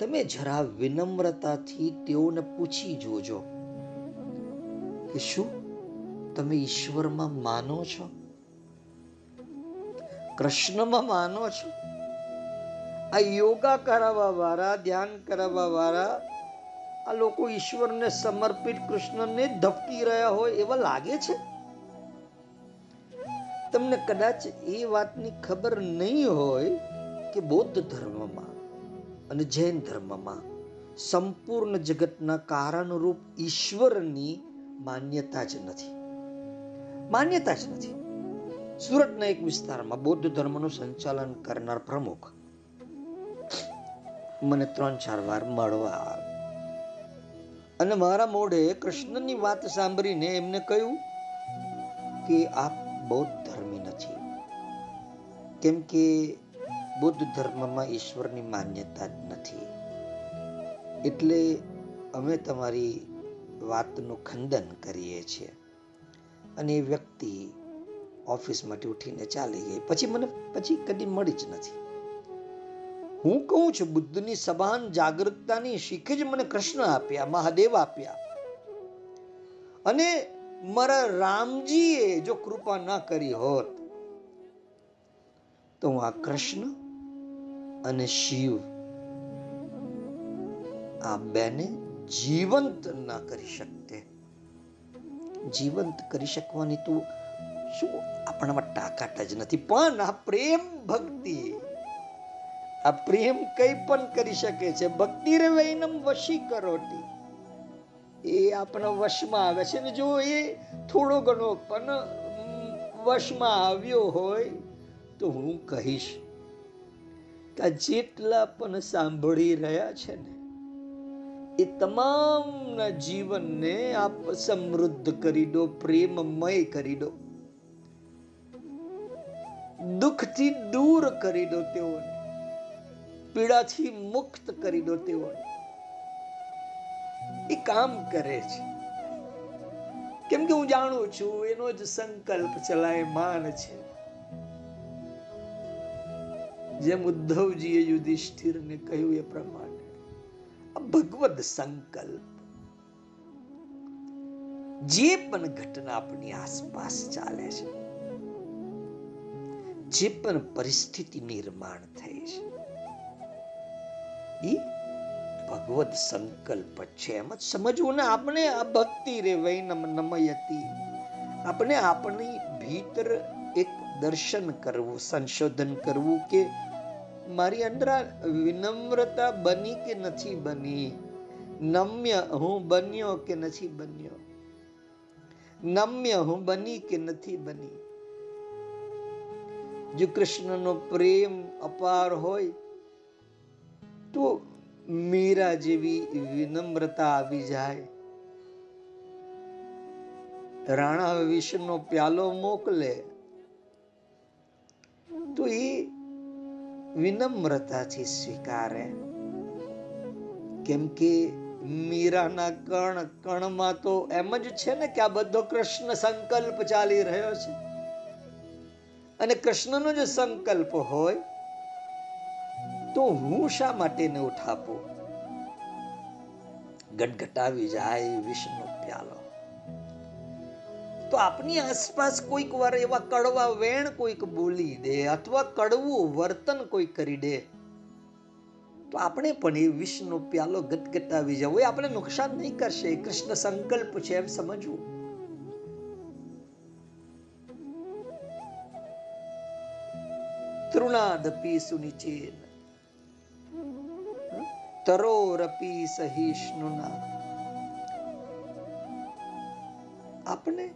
તમે જરા વિનમ્રતાથી તેઓને પૂછી જોજો કે શું તમે ઈશ્વરમાં માનો છો? કૃષ્ણમાં માનો છો? આ યોગા કરાવવા વાળા, ધ્યાન કરાવવા વાળા, આ લોકો ઈશ્વરને સમર્પિત કૃષ્ણને ધપકી રહ્યા હોય એવા લાગે છે? તમને કદાચ એ વાતની ખબર નહીં હોય કે બૌદ્ધ ધર્મમાં અને જૈન ધર્મમાં સંપૂર્ણ જગતના કારણરૂપ ઈશ્વરની માન્યતા જ નથી. માન્યતા જ નથી. સુરતના એક વિસ્તારમાં બૌદ્ધ ધર્મનું સંચાલન કરનાર પ્રમુખ મને ત્રણ ચાર વાર મળવા અને મારા મોઢે કૃષ્ણની વાત સાંભળીને એમને કહ્યું કે આપ બૌદ્ધ ધર્મી નથી. કેમ કે બુદ્ધ ધર્મમાં ઈશ્વરની માન્યતા જ નથી. એટલે અમે તમારી વાતનું ખંડન કરીએ છીએ. અને એ વ્યક્તિ ઓફિસમાંથી ઉઠીને ચાલી ગઈ. પછી મને, પછી કદી મળી જ નથી. હું કહું છું, બુદ્ધની સભાન જાગૃતતાની શીખે જ મને કૃષ્ણ આપ્યા, મહાદેવ આપ્યા. અને મારા રામજીએ જો કૃપા ના કરી હોત, તો હું આ કૃષ્ણ અને શિવ આ બેને જીવંત ના કરી શકતે. જીવંત કરી શકવાની તો શું આપણામાં તાકાત જ નથી, પણ આ પ્રેમ ભક્તિ, આ પ્રેમ કઈ પણ કરી શકે છે. ભક્તિ રે વૈનમ વશી કરોટી એ આપણા વશમાં આવે છે ને જો એ થોડો ઘણો પણ વશમાં આવ્યો હોય તો હું કહીશ કે જેટલા પણ સાંભળી રહ્યા છે ને, એ તમામના જીવનને આપ સમૃદ્ધ કરી દો, પ્રેમમય કરી દો. દુઃખથી દૂર કરી દો તેઓને. પીડાથી મુક્ત કરી દો તેઓને. એ કામ કરે છે. કેમ કે હું જાણું છું, એનો જ સંકલ્પ ચલાયમાન છે. જેમ ઉદ્ધવજીએ યુધિષ્ઠિરને કહ્યું એ પ્રમાણે ભગવદ સંકલ્પ. જે પણ ઘટના આપણી આસપાસ ચાલે છે, જે પણ પરિસ્થિતિ નિર્માણ થઈ છે ભગવદ સંકલ્પ છે. એમ જ સમજવું ને આપણે આ ભક્તિ રે વૈ નમયતી. આપણે આપણી ભીતર એક દર્શન કરવું, સંશોધન કરવું કે મારી અંદર વિનમ્રતા બની કે નથી બની? નમ્ય હું બન્યો કે નથી બન્યો? નમ્ય હું બની કે નથી બની? જો કૃષ્ણનો પ્રેમ અપાર હોય તો મીરા જેવી વિનમ્રતા આવી જાય. રાણા વિષ્ણુ પ્યાલો મોકલે. તો એ વિનમ્રતાથી સ્વીકારે. કેમ કે મીરાના કણ કણમાં તો એમ જ છે ને કે આ બધો કૃષ્ણ સંકલ્પ ચાલી રહ્યો છે. અને કૃષ્ણનો જે સંકલ્પ હોય તો હું શા માટે ને ઉઠાપો ગટગટાવી જાય વિષ્ણુ પ્યાલો. તો આપની આસપાસ કોઈક વાર એવા કડવા વેણ કોઈક બોલી દે અથવા કડવું વર્તન કોઈ કરી દે, તો આપણે પણ એ વિષ્ણુ પ્યાલો ગટગટાવી જવો. એ આપણે નુકસાન નહીં કરશે. કૃષ્ણ સંકલ્પ છે એમ સમજવું. તૃણાદપી સુનિચેન તરોરપી સહિષ્ણુના. આપણે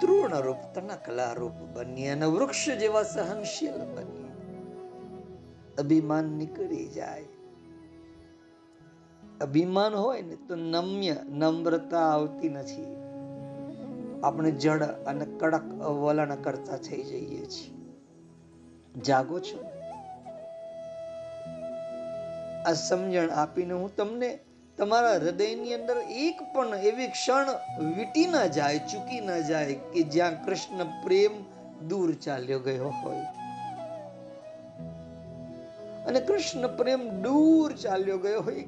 તૃણ રૂપ તનકલા રૂપ બનીએ અને વૃક્ષ જેવા સહનશીલ બનીએ. અભિમાન નીકળી જાય. અભિમાન હોય ને તો નમ્ય, નમ્રતા આવતી નથી. આપણે જડ અને કડક વલણ કરતા થઈ જઈએ છીએ. જાગો છો? આ સમજણ આપીને હું તમને તમારા હૃદયની અંદર એક પણ એવી ક્ષણ વીટી ના જાય, ચૂકી ના જાય કે જ્યાં કૃષ્ણ પ્રેમ દૂર ચાલ્યો ગયો હોય. અને કૃષ્ણ પ્રેમ દૂર ચાલ્યો ગયો હોય.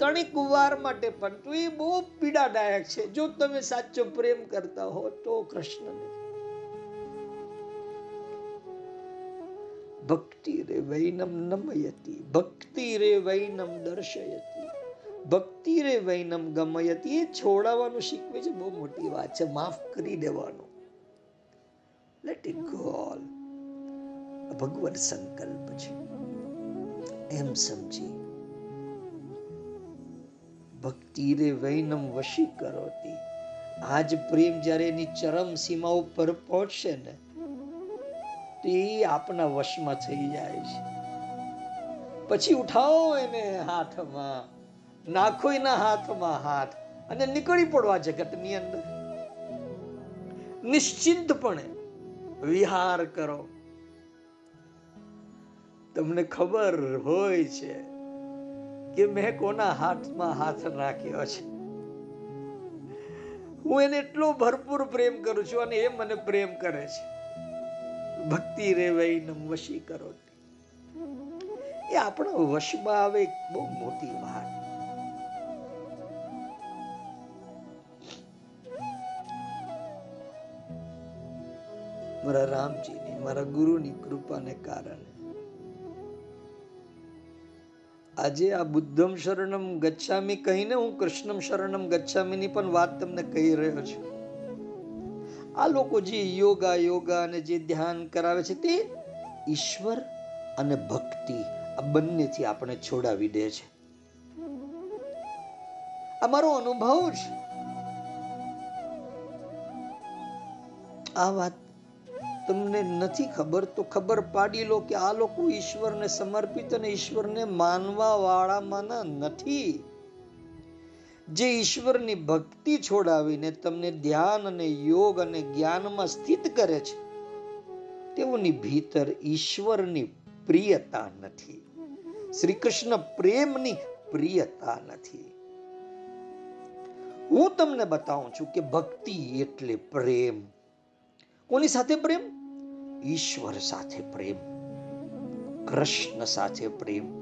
તણિક વાર માટે પણ તો એ બહુ પીડાદાયક છે. જો તમે સાચો પ્રેમ કરતા હો તો કૃષ્ણને. ભક્તિ રે વૈનમ નમયતી ભક્તિ રે વૈનમ દર્શયતી ભક્તિ રે વૈનમ ગમયતી. એ છોડાવવાનું શીખવે છે, બહુ મોટી વાત છે, માફ કરી દેવાનું. લેટ ઇટ ગો ઓલ ભગવત સંકલ્પ છે. એમ સમજી. ભક્તિ રે વૈનમ વશી કરોતી. આજ પ્રેમ જ્યારે એની ચરમ સીમા ઉપર પહોંચશે ને તો એ આપના વશમાં થઈ જાય છે. પછી ઉઠાવો એને હાથમાં, નાખો એના હાથમાં હાથ અને નીકળી પડવા જગતની અંદર. નિશ્ચિંતપણે વિહાર કરો. તમને ખબર હોય છે કે મેં કોના હાથમાં હાથ રાખ્યો છે? હું એને એટલો ભરપૂર પ્રેમ કરું છું અને એ મને પ્રેમ કરે છે. ભક્તિ રેવાઈ વૈનમ વશી કરો એ આપણા વશમાં આવે બહુ મોટી વાત. મારા રામજીની, મારા ગુરુની કૃપાને કારણે. આજે આ બુદ્ધમ શરણમ ગચ્છામી કહીને હું કૃષ્ણમ શરણમ ગચ્છામીની પણ વાત તમને કહી રહ્યો છું. આ લોકો જે યોગા યોગા અને જે ધ્યાન કરાવે છે તે ઈશ્વર અને ભક્તિ, આ બંનેથી આપણે છોડાવી દે છે. આ મારો અનુભવ છે આ વાત તમને નથી ખબર તો ખબર પાડી લો કે આ લોકો ઈશ્વરને સમર્પિત અને ઈશ્વરને માનવા વાળામાંના નથી. જે ઈશ્વરની ભક્તિ છોડાવીને તમને ધ્યાન અને યોગ અને જ્ઞાનમાં સ્થિત કરે છે, તેઓની ભીતર ઈશ્વરની પ્રિયતા નથી. શ્રી કૃષ્ણ પ્રેમની પ્રિયતા નથી. હું તમને બતાવું છું કે ભક્તિ એટલે પ્રેમ. કોની સાથે પ્રેમ? ઈશ્વર સાથે પ્રેમ. કૃષ્ણ સાથે પ્રેમ.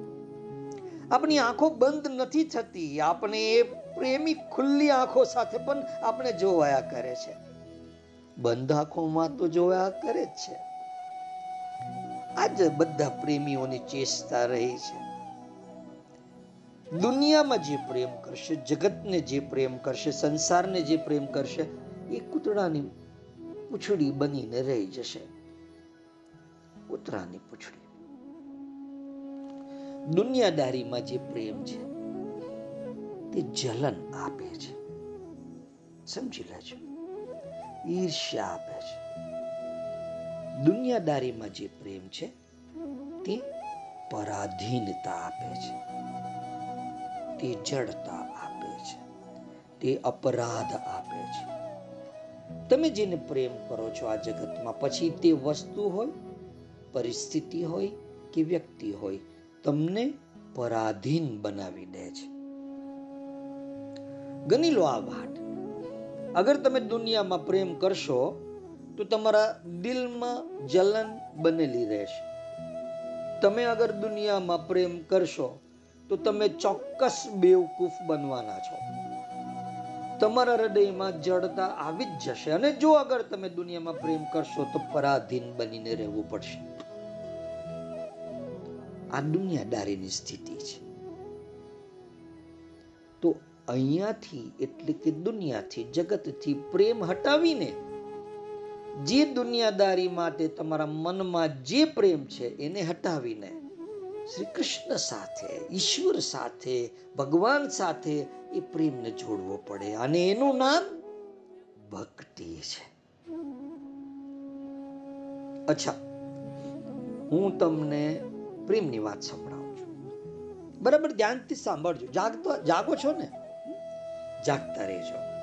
આપણી આંખો બંધ નથી થતી. આપણે એ પ્રેમી ખુલ્લી આંખો સાથે પણ આપણે જોવાયા કરે છે. બંધ આંખોમાં તો જોવાયા કરે જ છે. આજ બધા પ્રેમીઓની ચેષ્ટા રહી છે. દુનિયામાં જે પ્રેમ કરશે, જગતને જે પ્રેમ કરશે, સંસારને જે પ્રેમ કરશે, એ કૂતરાની પૂંછડી બનીને રહી જશે. કૂતરાની પૂંછડી. દુનિયાદારીમાં જે પ્રેમ છે તે જલન આપે છે. સમજી લેજો. ઈર્ષ્યા આપે છે. દુનિયાદારીમાં જે પ્રેમ છે, તે પરાધીનતા આપે છે. તે જડતા આપે છે. તે અપરાધ આપે છે. તમે જેને પ્રેમ કરો છો આ જગતમાં, પછી તે વસ્તુ હોય, પરિસ્થિતિ હોય કે વ્યક્તિ હોય, તમને પરાધીન બનાવી દે છે. ગણી લો આ વાત. અગર તમે દુનિયામાં પ્રેમ કરશો, તો તમારા દિલમાં જલન બનેલી રહેશે. તમે અગર દુનિયામાં પ્રેમ કરશો, તો તમે ચોક્કસ બેવકૂફ બનવાના છો. તમારા હૃદયમાં જડતા આવી જ જશે અને જો અગર તમે દુનિયામાં પ્રેમ કરશો, તો પરાધીન બનીને રહેવું પડશે. આ દુનિયાદારીની સ્થિતિ છે. તો અહીંયાથી એટલે કે દુનિયાથી, જગતથી પ્રેમ હટાવીને જે દુનિયાદારી માટે તમારા મનમાં જે પ્રેમ છે એને હટાવીને શ્રી કૃષ્ણ સાથે, ઈશ્વર સાથે, ભગવાન સાથે એ પ્રેમને જોડવો પડે. અને એનું નામ ભક્તિ છે. અચ્છા, હું તમને પ્રેમની વાત સંભળાવું છું. બરાબર? ધ્યાનથી સાંભળજો. જાગતો, જાગો છો ને? જાગતા રહેજો.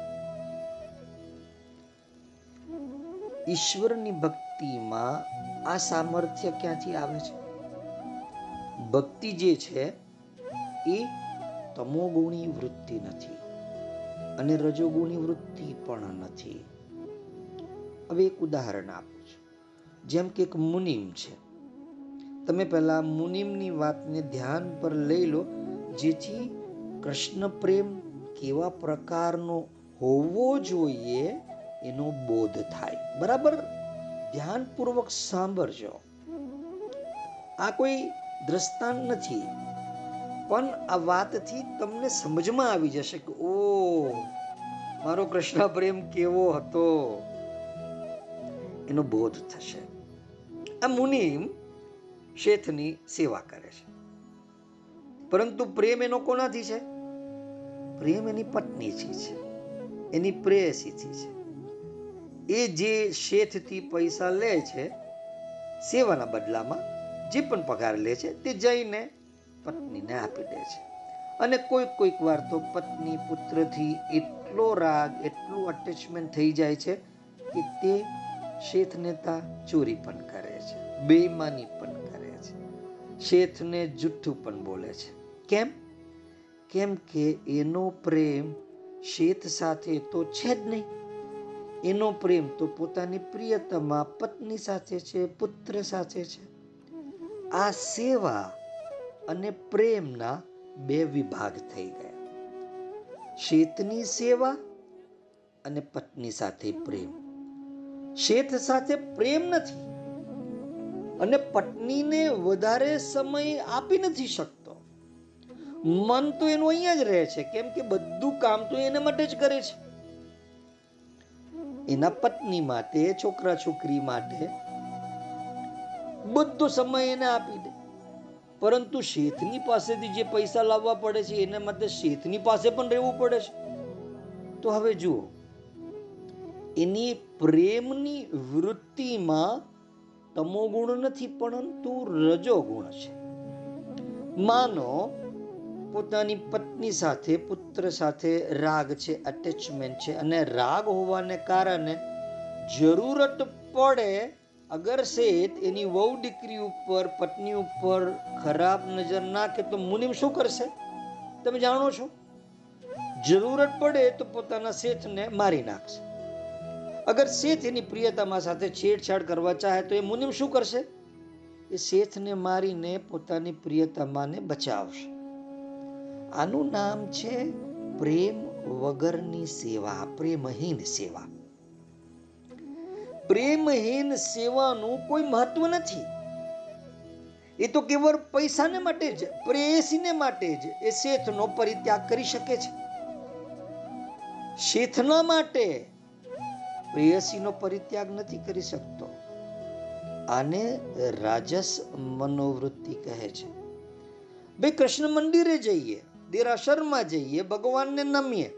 ઈશ્વરની ભક્તિમાં આ સામર્થ્ય ક્યાંથી આવે છે? ભક્તિ જે છે, એ તમોગુણી વૃત્તિ નથી અને રજોગુણી વૃત્તિ પણ નથી. હવે એક ઉદાહરણ આપું છું. જેમ કે એક મુનિમ છે. તમે પહેલા મુનિમની વાતને ધ્યાન પર લઈ લો, જેથી કૃષ્ણ પ્રેમ કેવા પ્રકારનો હોવો જોઈએ એનો બોધ થાય. બરાબર? ધ્યાનપૂર્વક સાંભળજો. આ કોઈ દ્રષ્ટાંત નથી. પણ આ વાતથી તમને સમજમાં આવી જશે કે, ઓ, મારો કૃષ્ણ પ્રેમ કેવો હતો. એનો બોધ થશે. આ મુનિમ શેઠની સેવા કરે છે. પરંતુ પ્રેમ એનો કોનાથી છે? પ્રેમ એની પત્નીથી છે, એની પ્રેયસીથી છે. એ જે શેઠથી પૈસા લે છે, સેવાના બદલામાં જે પણ પગાર લે છે, તે જઈને પત્નીને આપી દે છે. અને કોઈક કોઈક વાર તો પત્ની પુત્રથી એટલો રાગ, એટલું અટેચમેન્ટ થઈ જાય છે કે તે શેઠ નેતા ચોરી પણ કરે છે, બેઈમાની પણ કરે છે. શેઠને જુઠ્ઠું પણ બોલે છે. કેમ? કેમ કે એનો પ્રેમ શેત સાથે તો છે જ નહીં. એનો પ્રેમ તો પોતાની પ્રિયતમા પત્ની સાથે છે, પુત્ર સાથે છે. આ સેવા અને પ્રેમના બે વિભાગ થઈ ગયા. શેતની સેવા અને પત્ની સાથે પ્રેમ. શેત સાથે પ્રેમ નથી અને પત્નીને વધારે સમય આપી નથી શકતો. મન તો એનું અહીંયા જ રહે છે. કેમ કે બધું કામ તો એના માટે જ કરે છે. એના પત્ની માટે, છોકરા છોકરી માટે બધો સમય એને આપી દે. પરંતુ શેઠની પાસેથી જે પૈસા લાવવા પડે છે, એના માટે શેઠની પાસે પણ રહેવું પડે છે. તો હવે જુઓ, એની પ્રેમની વૃત્તિમાં તમોગુણ નથી, પરંતુ રજોગુણ છે. માનો પોતાની પત્ની સાથે, પુત્ર સાથે રાગ છે અટેચમેન્ટ છે અને રાગ હોવાને કારણે જરૂરત પડે અગર શેઠ એની વહુ દીકરી ઉપર, પત્ની ઉપર ખરાબ નજર નાખે તો મુનિમ શું કરશે? તમે જાણો છો? જરૂરત પડે તો પોતાના શેઠને મારી નાખશે. અગર શેઠ એની પ્રિયતામાં સાથે છેડછાડ કરવા ચાહે તો એ મુનિમ શું કરશે? એ શેઠને મારીને પોતાની પ્રિયતમાને બચાવશે. આનું નામ છે પ્રેમ વગરની સેવા, પ્રેમહીન સેવા. પ્રેમહીન સેવાનું કોઈ મહત્વ નથી. એ તો કેવળ પૈસાને માટે જ પ્રેયસીને માટે જ એ શેઠનો પરિત્યાગ કરી શકે છે. શેઠના માટે પ્રેયસીનો પરિત્યાગ નથી કરી શકતો. આને રાજસ મનોવૃત્તિ કહે છે. ભાઈ કૃષ્ણ મંદિરે જઈએ. દેરાસરમાં જઈએ, ભગવાનને નમીએ.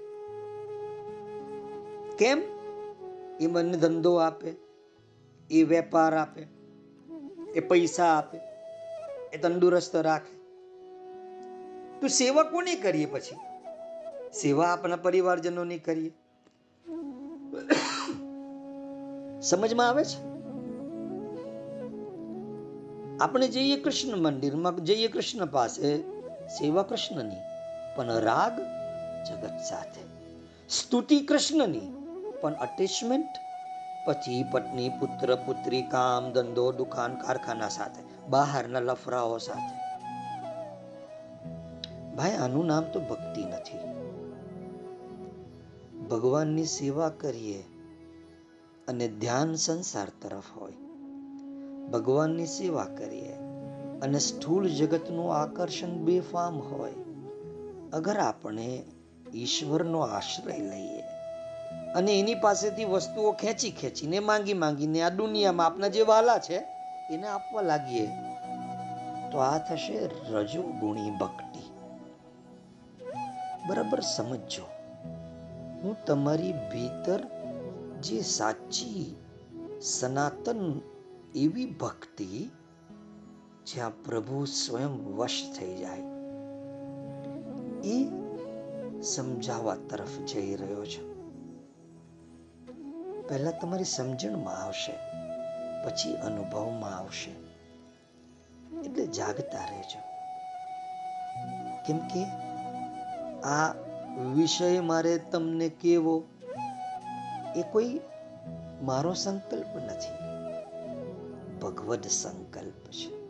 કેમ? એ મને ધંધો આપે, એ વેપાર આપે, એ પૈસા આપે, એ તંદુરસ્ત રાખે. તો સેવા કોની કરીએ પછી? સેવા આપણા પરિવારજનોની કરીએ. સમજમાં આવે છે? આપણે જઈએ કૃષ્ણ મંદિરમાં, જઈએ કૃષ્ણ પાસે, સેવા કૃષ્ણની. પણ રાગ જગત સાથે. સ્તુતિ કૃષ્ણની, પણ અટેચમેન્ટ પતિ પત્ની, પુત્ર, પુત્રી, કામ, ધંધો, દુકાન, કારખાના સાથે, બહારના લફરાઓ સાથે. ભાઈ, આનું નામ તો ભક્તિ નથી. ભગવાનની સેવા કરીએ અને ધ્યાન સંસાર તરફ હોય. ભગવાનની સેવા કરીએ અને સ્થૂળ જગતનું આકર્ષણ બેફામ હોય. અગર આપણે ઈશ્વરનો આશ્રય લઈએ અને એની પાસેથી વસ્તુઓ ખેંચી ખેંચીને માંગી માંગીને આ દુનિયામાં આપના જે વાલા છે, એને આપવા લાગીએ, તો આ થશે રજોગુણી ભક્તિ. બરાબર સમજો હું તમારી ભીતર જે સાચી સનાતન એવી ભક્તિ જ્યાં પ્રભુ સ્વયં વશ થઈ જાય એ સમજાવવા તરફ જઈ રહ્યો છે. પહેલા તમારી સમજણમાં આવશે, પછી અનુભવમાં આવશે. એટલે જાગતા રહેજો. કેમ કે આ વિષય મારે તમને કેવો એ કોઈ મારો સંકલ્પ નથી. ભગવદ સંકલ્પ છે.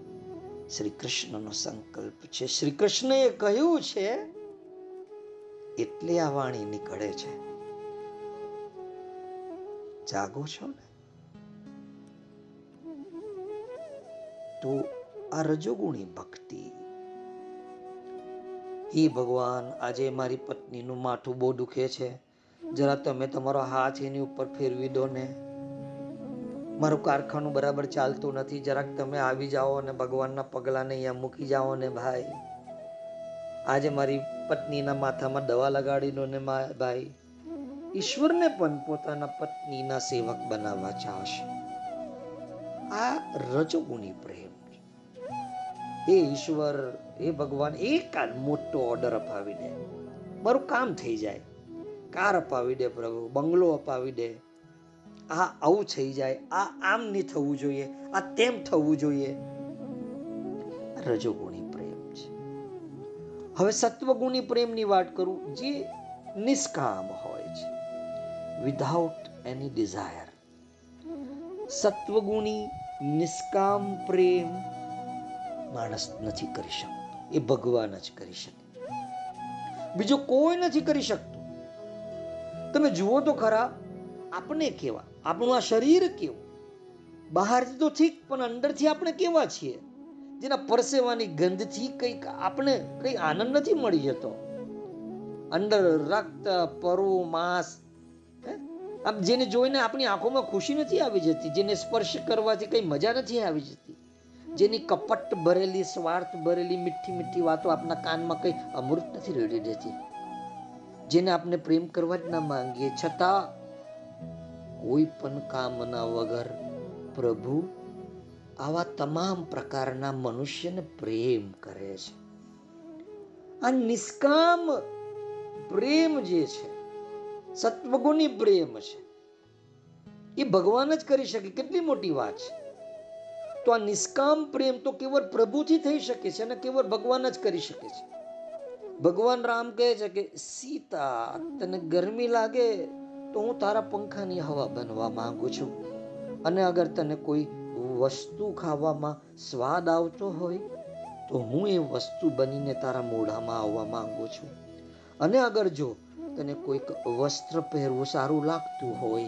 શ્રી કૃષ્ણનો સંકલ્પ છે. શ્રી કૃષ્ણએ કહ્યું છે એટલે આ વાણી નીકળે છે. જાગો છો ને? તો આ રજોગુણી ભક્તિ. હે ભગવાન, આજે મારી પત્નીનું માથું બહુ દુખે છે. જરા તમે તમારો હાથ એની ઉપર ફેરવી દો ને. મારું કારખાનું બરાબર ચાલતું નથી. જરાક તમે આવી જાઓ અને ભગવાનના પગલાને અહીંયા મૂકી જાઓ ને ભાઈ. આજે મારી પત્નીના માથામાં દવા લગાડી દો ને ભાઈ ઈશ્વરને પણ પોતાના પત્નીના સેવક બનાવવા ચાહશે. આ રજોગુણી પ્રેમ એ ઈશ્વર, એ ભગવાન એક મોટો ઓર્ડર અપાવી દે. મારું કામ થઈ જાય. કાર અપાવી દે પ્રભુ, બંગલો અપાવી દે. આ આવું થઈ જાય. આ આમ નહીં થવું જોઈએ. આ તેમ થવું જોઈએ. રજોગુણી. હવે સત્વગુણી પ્રેમની વાત કરું, જે નિષ્કામ હોય છે. વિધાઉટ એની ડિઝાયર સત્વગુણી, નિષ્કામ પ્રેમ માણસ નથી કરી શકતો. એ ભગવાન જ કરી શકે. બીજો કોઈ નથી કરી શકતું. તમે જુઓ તો ખરા આપણે કેવા? આપણું આ શરીર કેવું? બહારથી તો ઠીક, પણ અંદરથી આપણે કેવા છીએ? જેના પરસેવાની ગંધથી કંઈક આપણે કંઈ આનંદ નથી મળી જતો. અંદર રક્ત પરુ માંસ આમ જેને જોઈને આપણી આંખોમાં ખુશી નથી આવી જતી, જેને સ્પર્શ કરવાથી કંઈ મજા નથી આવી જતી, જેની કપટ ભરેલી, સ્વાર્થ ભરેલી, મીઠી મીઠી વાતો આપણા કાનમાં કંઈ અમૃત નથી રેડી દેતી જેને આપણે પ્રેમ કરવા જ ના માંગીએ. છતાં કોઈ પણ કામના વગર પ્રભુ આવા તમામ પ્રકારના મનુષ્યને પ્રેમ કરે છે. આ નિષ્કામ પ્રેમ જે છે, સત્વગુણી પ્રેમ છે, એ ભગવાન જ કરી શકે. કેટલી મોટી વાત છે. તો આ નિષ્કામ પ્રેમ તો કેવળ પ્રભુથી થઈ શકે છે અને કેવળ ભગવાન જ કરી શકે છે. ભગવાન રામ કહે છે કે, સીતા, તને ગરમી લાગે તો હું તારા પંખાની હવા બનવા માંગુ છું. અને અગર તને કોઈ વસ્તુ ખાવામાં સ્વાદ આવતો હોય, તો હું એ વસ્તુ બનીને તારા મોઢામાં આવવા માંગુ છું. અને અગર જો તને કોઈક વસ્ત્ર પહેરવું સારું લાગતું હોય,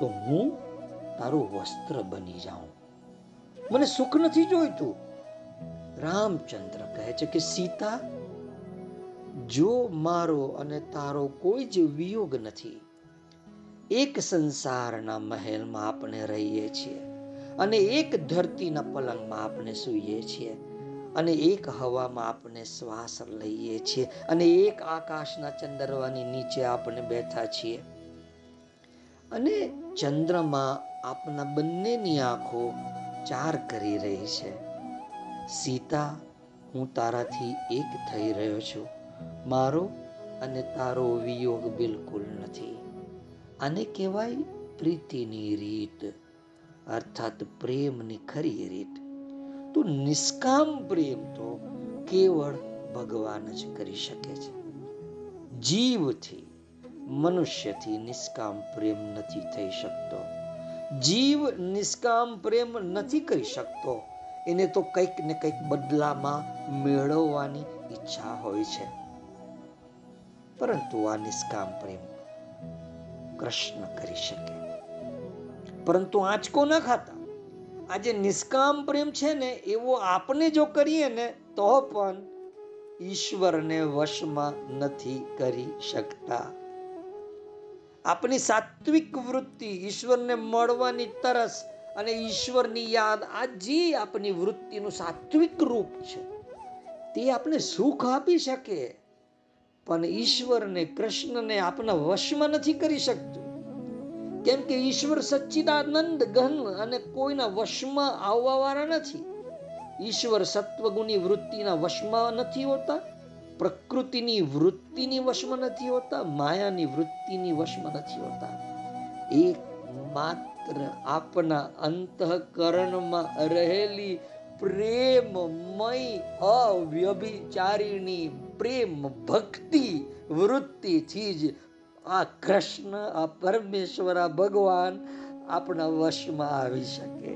તો હું તારું વસ્ત્ર બની જાઉં. મને સુખ નથી જોઈતું. રામચંદ્ર કહે છે કે, સીતા, જો મારો અને તારો કોઈ જ વિયોગ નથી એક સંસારના મહેલમાં આપણે રહીએ છીએ અને એક ધરતીના પલંગમાં આપણે સૂઈએ છીએ અને એક હવામાં આપણે શ્વાસ લઈએ છીએ અને એક આકાશના ચંદ્રવાની નીચે આપણે બેઠા છીએ. અને ચંદ્રમાં આપના બંનેની આંખો ચાર કરી રહી છે. સીતા, હું તારાથી એક થઈ રહ્યો છું. મારો અને તારો વિયોગ બિલકુલ નથી. આને કહેવાય પ્રીતિની રીત, અર્થાત પ્રેમની ખરી રીત. તો નિષ્કામ પ્રેમ તો કેવળ ભગવાન જ કરી શકે છે. જીવથી, મનુષ્યથી નિષ્કામ પ્રેમ નથી થઈ શકતો. જીવ નિષ્કામ પ્રેમ નથી કરી શકતો. એને તો કંઈક ને કંઈક બદલામાં મેળવવાની ઈચ્છા હોય છે. પરંતુ આ નિષ્કામ પ્રેમ કૃષ્ણ કરી શકે. પરંતુ આંચકો ન ખાતા. આ જે નિષ્કામ પ્રેમ છે ને, એવો આપણે જો કરીએ ને, તો પણ ઈશ્વરને વશમાં નથી કરી શકતા. આપણી સાત્વિક વૃત્તિ ઈશ્વરને મળવાની તરસ અને ઈશ્વરની યાદ આ જે આપણી વૃત્તિનું સાત્વિક રૂપ છે, તે આપણે સુખ આપી શકે. પણ ઈશ્વરને, કૃષ્ણને આપના વશમાં નથી કરી શકતું. કેમ કે ઈશ્વર સચ્ચિદાનંદ ઘન અને કોઈના વશમાં આવવા વાળા નથી. ઈશ્વર સત્વગુણી વૃત્તિના વશમાં નથી હોતા, પ્રકૃતિની વૃત્તિની વશમાં નથી હોતા, માયાની વૃત્તિની વશમાં નથી હોતા. એક માત્ર આપના અંતઃકરણમાં રહેલી પ્રેમમય અવ્યભિચારીણી પ્રેમ, ભક્તિ વૃત્તિથી જ આ કૃષ્ણ, આ પરમેશ્વર, આ ભગવાન આપણા વશમાં આવી શકે.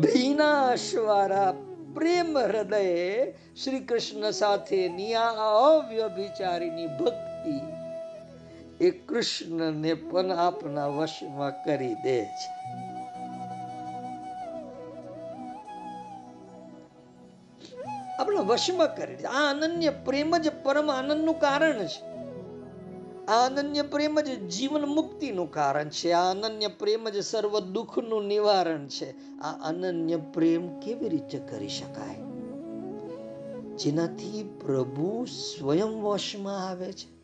ભીનાશવાળા પ્રેમ હૃદય શ્રી કૃષ્ણ સાથેની આ અવ્યભિચારીની ભક્તિ એ કૃષ્ણને પણ આપના વશમાં કરી દે છે. આપણા વશમાં કરી આ અનન્ય પ્રેમ જ પરમ આનંદનું કારણ છે. આ અનન્ય પ્રેમ જ જીવન મુક્તિનું કારણ છે. આ અનન્ય પ્રેમ જ સર્વ દુઃખનું નિવારણ છે. આ અનન્ય પ્રેમ કેવી રીતે કરી શકાય? જેનાથી પ્રભુ સ્વયં વશમાં આવે છે.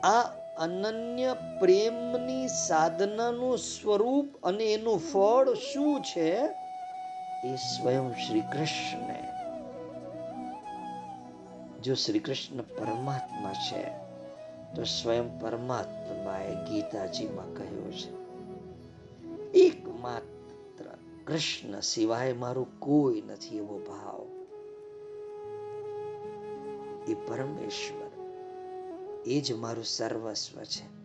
આ અનન્ય પ્રેમની સાધનાનું સ્વરૂપ અને એનું ફળ શું છે? એ સ્વયં શ્રી કૃષ્ણ જો શ્રી કૃષ્ણ પરમાત્મા છે, તો સ્વયં પરમાત્માએ ગીતાજીમાં કહ્યું છે, એકમાત્ર કૃષ્ણ સિવાય મારું કોઈ નથી એવો ભાવ. એ પરમેશ્વર, એ જ મારું સર્વસ્વ છે.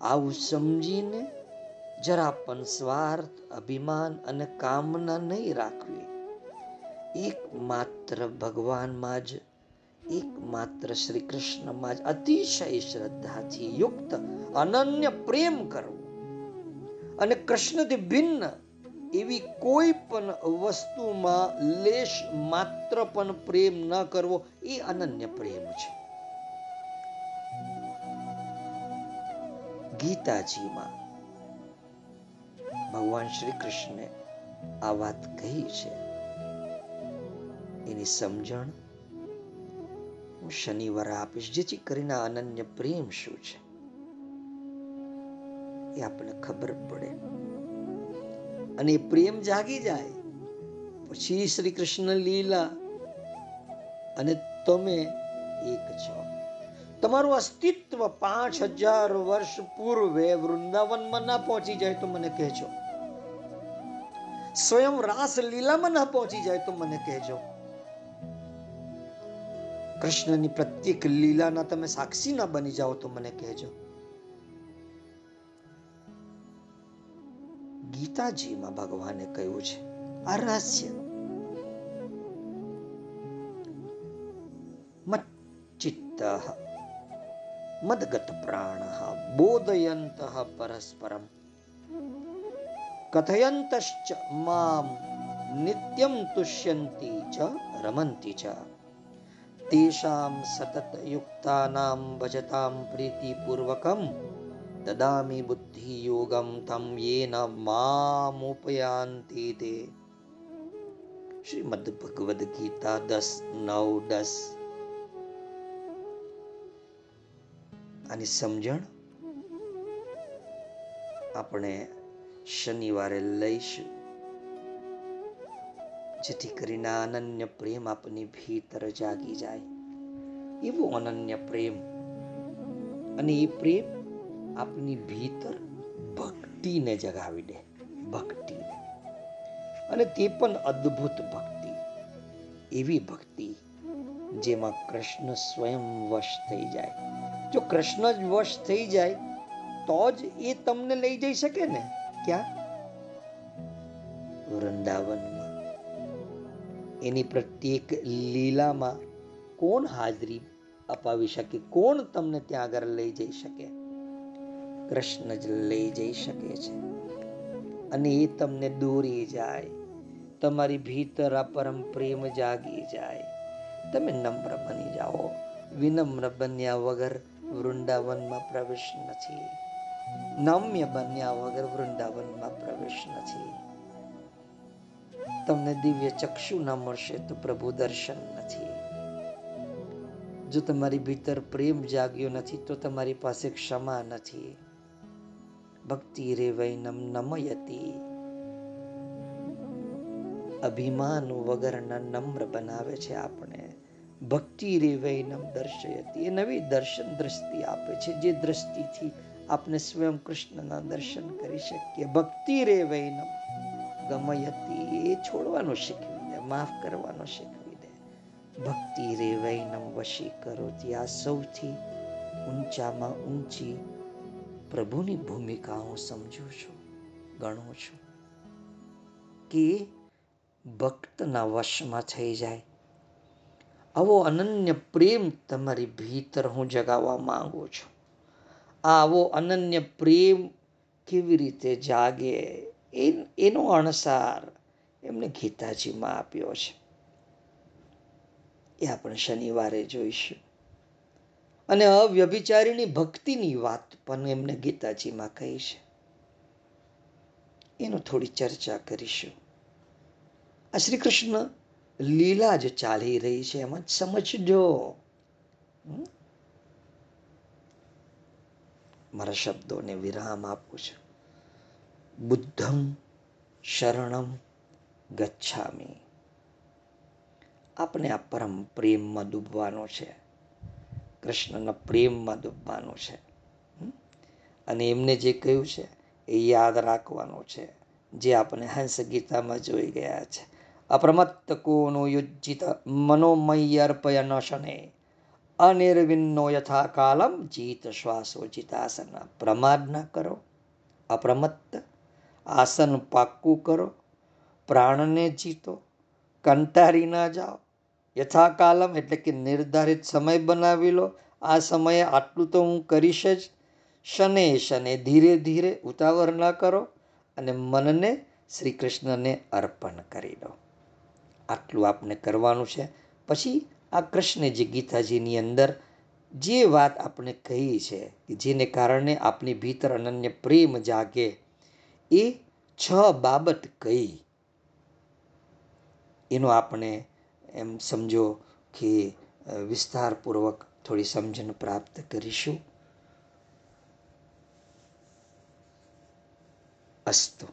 આવું સમજીને જરા પણ સ્વાર્થ, અભિમાન અને કામના નહીં રાખવી. એકમાત્ર ભગવાનમાં જ એકમાત્ર શ્રી કૃષ્ણમાં જ અતિશય શ્રદ્ધાથી યુક્ત અનન્ય પ્રેમ કરવો. અને કૃષ્ણથી ભિન્ન એવી કોઈ પણ વસ્તુમાં લેશ માત્ર પણ પ્રેમ ન કરવો, એ અનન્ય પ્રેમ છે. ગીતાજીમાં ભગવાન શ્રી કૃષ્ણે આ વાત કહી છે. એની સમજણ હું શનિવારે આપીશ, જેથી કરીને અનન્ય પ્રેમ શું છે? એ આપણને ખબર પડે. અને પ્રેમ જાગી જાય. પછી શ્રી કૃષ્ણ લીલા અને તમે એક છો. તમારું અસ્તિત્વ પાંચ હજાર વર્ષ પૂર્વે વૃંદાવનમાં ના પહોંચી જાય તો મને કહેજો. સ્વયં રાસ લીલામાં ના પહોંચી જાય તો મને કહેજો. કૃષ્ણની પ્રત્યેક લીલાના તમે સાક્ષી ના બની જાઓ તો મને કહેજો. ગીતાજીમાં ભગવાને કહ્યું છે, આ રહસ્ય મચ્ચિત્ત મદગત પ્રાણ બોધયંત પરસ્પરમ કથયંતશ્ચ મામ નિત્યમ તુષ્યંતી ચ રમંતી ચ. તેષામ સતત યુક્તાનામ ભજતામ પ્રીતિપૂર્વકમ દદામી બુદ્ધિ યોગમ તમ યેન મામુપયાંતિ તે શ્રીમદ ભગવદ ગીતા દસ નવ દસ આની સમજણ આપણે શનિવારે લઈશું જેથી કરીને અનન્ય પ્રેમ આપની ભીતર જાગી જાય. એવો અનન્ય પ્રેમ. અને એ પ્રેમ આપની ભીતર ભક્તિને જગાવી દે. ભક્તિને. અને તે પણ અદ્ભુત ભક્તિ. એવી ભક્તિ જેમાં કૃષ્ણ સ્વયં વશ થઈ જાય. જો કૃષ્ણ જ વશ થઈ જાય, તો જ એ તમને લઈ જઈ શકે ને? ક્યાં? વૃંદાવનમાં એની પ્રત્યેક લીલામાં કોણ હાજરી અપાવી શકે? કોણ તમને ત્યાં આગળ લઈ જઈ શકે? કૃષ્ણ જ લઈ જઈ શકે છે. અને એ તમને દોરી જાય. તમારી ભીતર આ પરમ પ્રેમ જાગી જાય. તમે નમ્ર બની જાઓ. વિનમ્ર બન્યા વગર વૃંદાવનમાં પ્રવેશ નથી. નમ્ય બન્યા વગર વૃંદાવનમાં પ્રવેશ નથી. તમને દિવ્ય ચક્ષુ ના મળશે તો પ્રભુ દર્શન નથી. જો તમારી ભીતર પ્રેમ જાગ્યો નથી, તો તમારી પાસે ક્ષમા નથી. ભક્તિ રે વૈનમ નમયતી. અભિમાન વગરના નમ્ર બનાવે છે આપણે. ભક્તિ રે વૈનમ દર્શયતી. એ નવી દર્શન દ્રષ્ટિ આપે છે, જે દ્રષ્ટિથી આપણે સ્વયં કૃષ્ણના દર્શન કરી શકીએ. ભક્તિ રે વૈનમ હતી, એ છોડવાનું શીખવી દે, માફ કરવાનું શીખવી દે. ભક્તિ રે વૈનમ વશી કરો આ સૌથી ઊંચામાં ઊંચી પ્રભુની ભૂમિકા હું સમજુ છું, ગણું છું. કે ભક્તના વશમાં થઈ જાય. આવો અનન્ય પ્રેમ તમારી ભીતર હું જગાવવા માંગુ છું. આવો અનન્ય પ્રેમ કેવી રીતે જાગે? એનો અણસાર એમને ગીતાજીમાં આપ્યો છે. એ આપણે શનિવારે જોઈશું. અને અવ્યભિચારીની ભક્તિની વાત પણ એમને ગીતાજીમાં કહી છે. એનો થોડી ચર્ચા કરીશું. આ શ્રી કૃષ્ણ લીલા જ ચાલી રહી છે. એમાં સમજજો. મારા શબ્દોને વિરામ આપું છું. બુદ્ધમ શરણમ ગચ્છામી આપણે આ પરમ પ્રેમમાં ડૂબવાનો છે. કૃષ્ણના પ્રેમમાં ડૂબવાનો છે. અને એમને જે કહ્યું છે એ યાદ રાખવાનું છે. જે આપણે હંસ ગીતામાં જોઈ ગયા છે. અપ્રમત્ત કોનો યુજ્જિત મનોમય અર્પય ન શને. અનિર્વિન્નો યથા કાલમ જીત શ્વાસો જીતાસન પ્રમાદ ન કરો. અપ્રમત્ત આસન પાક્કું કરો, પ્રાણને જીતો કંટારી ના જાઓ. યથાકાલમ એટલે કે નિર્ધારિત સમય બનાવી લો. આ સમયે આટલું તો હું કરીશ જ. શને શને ધીરે ધીરે ઉતાવળ ના કરો અને મનને શ્રી કૃષ્ણને અર્પણ કરી દો આટલું આપણે કરવાનું છે. પછી આ કૃષ્ણજી ગીતાજીની અંદર જે વાત આપણે કહી છે કે જેને કારણે આપણી ભીતર અનન્ય પ્રેમ જાગે એ છ બાબત કઈ એનો આપણે એમ સમજો કે વિસ્તારપૂર્વક થોડી સમજણ પ્રાપ્ત કરીશું. અસ્તુ.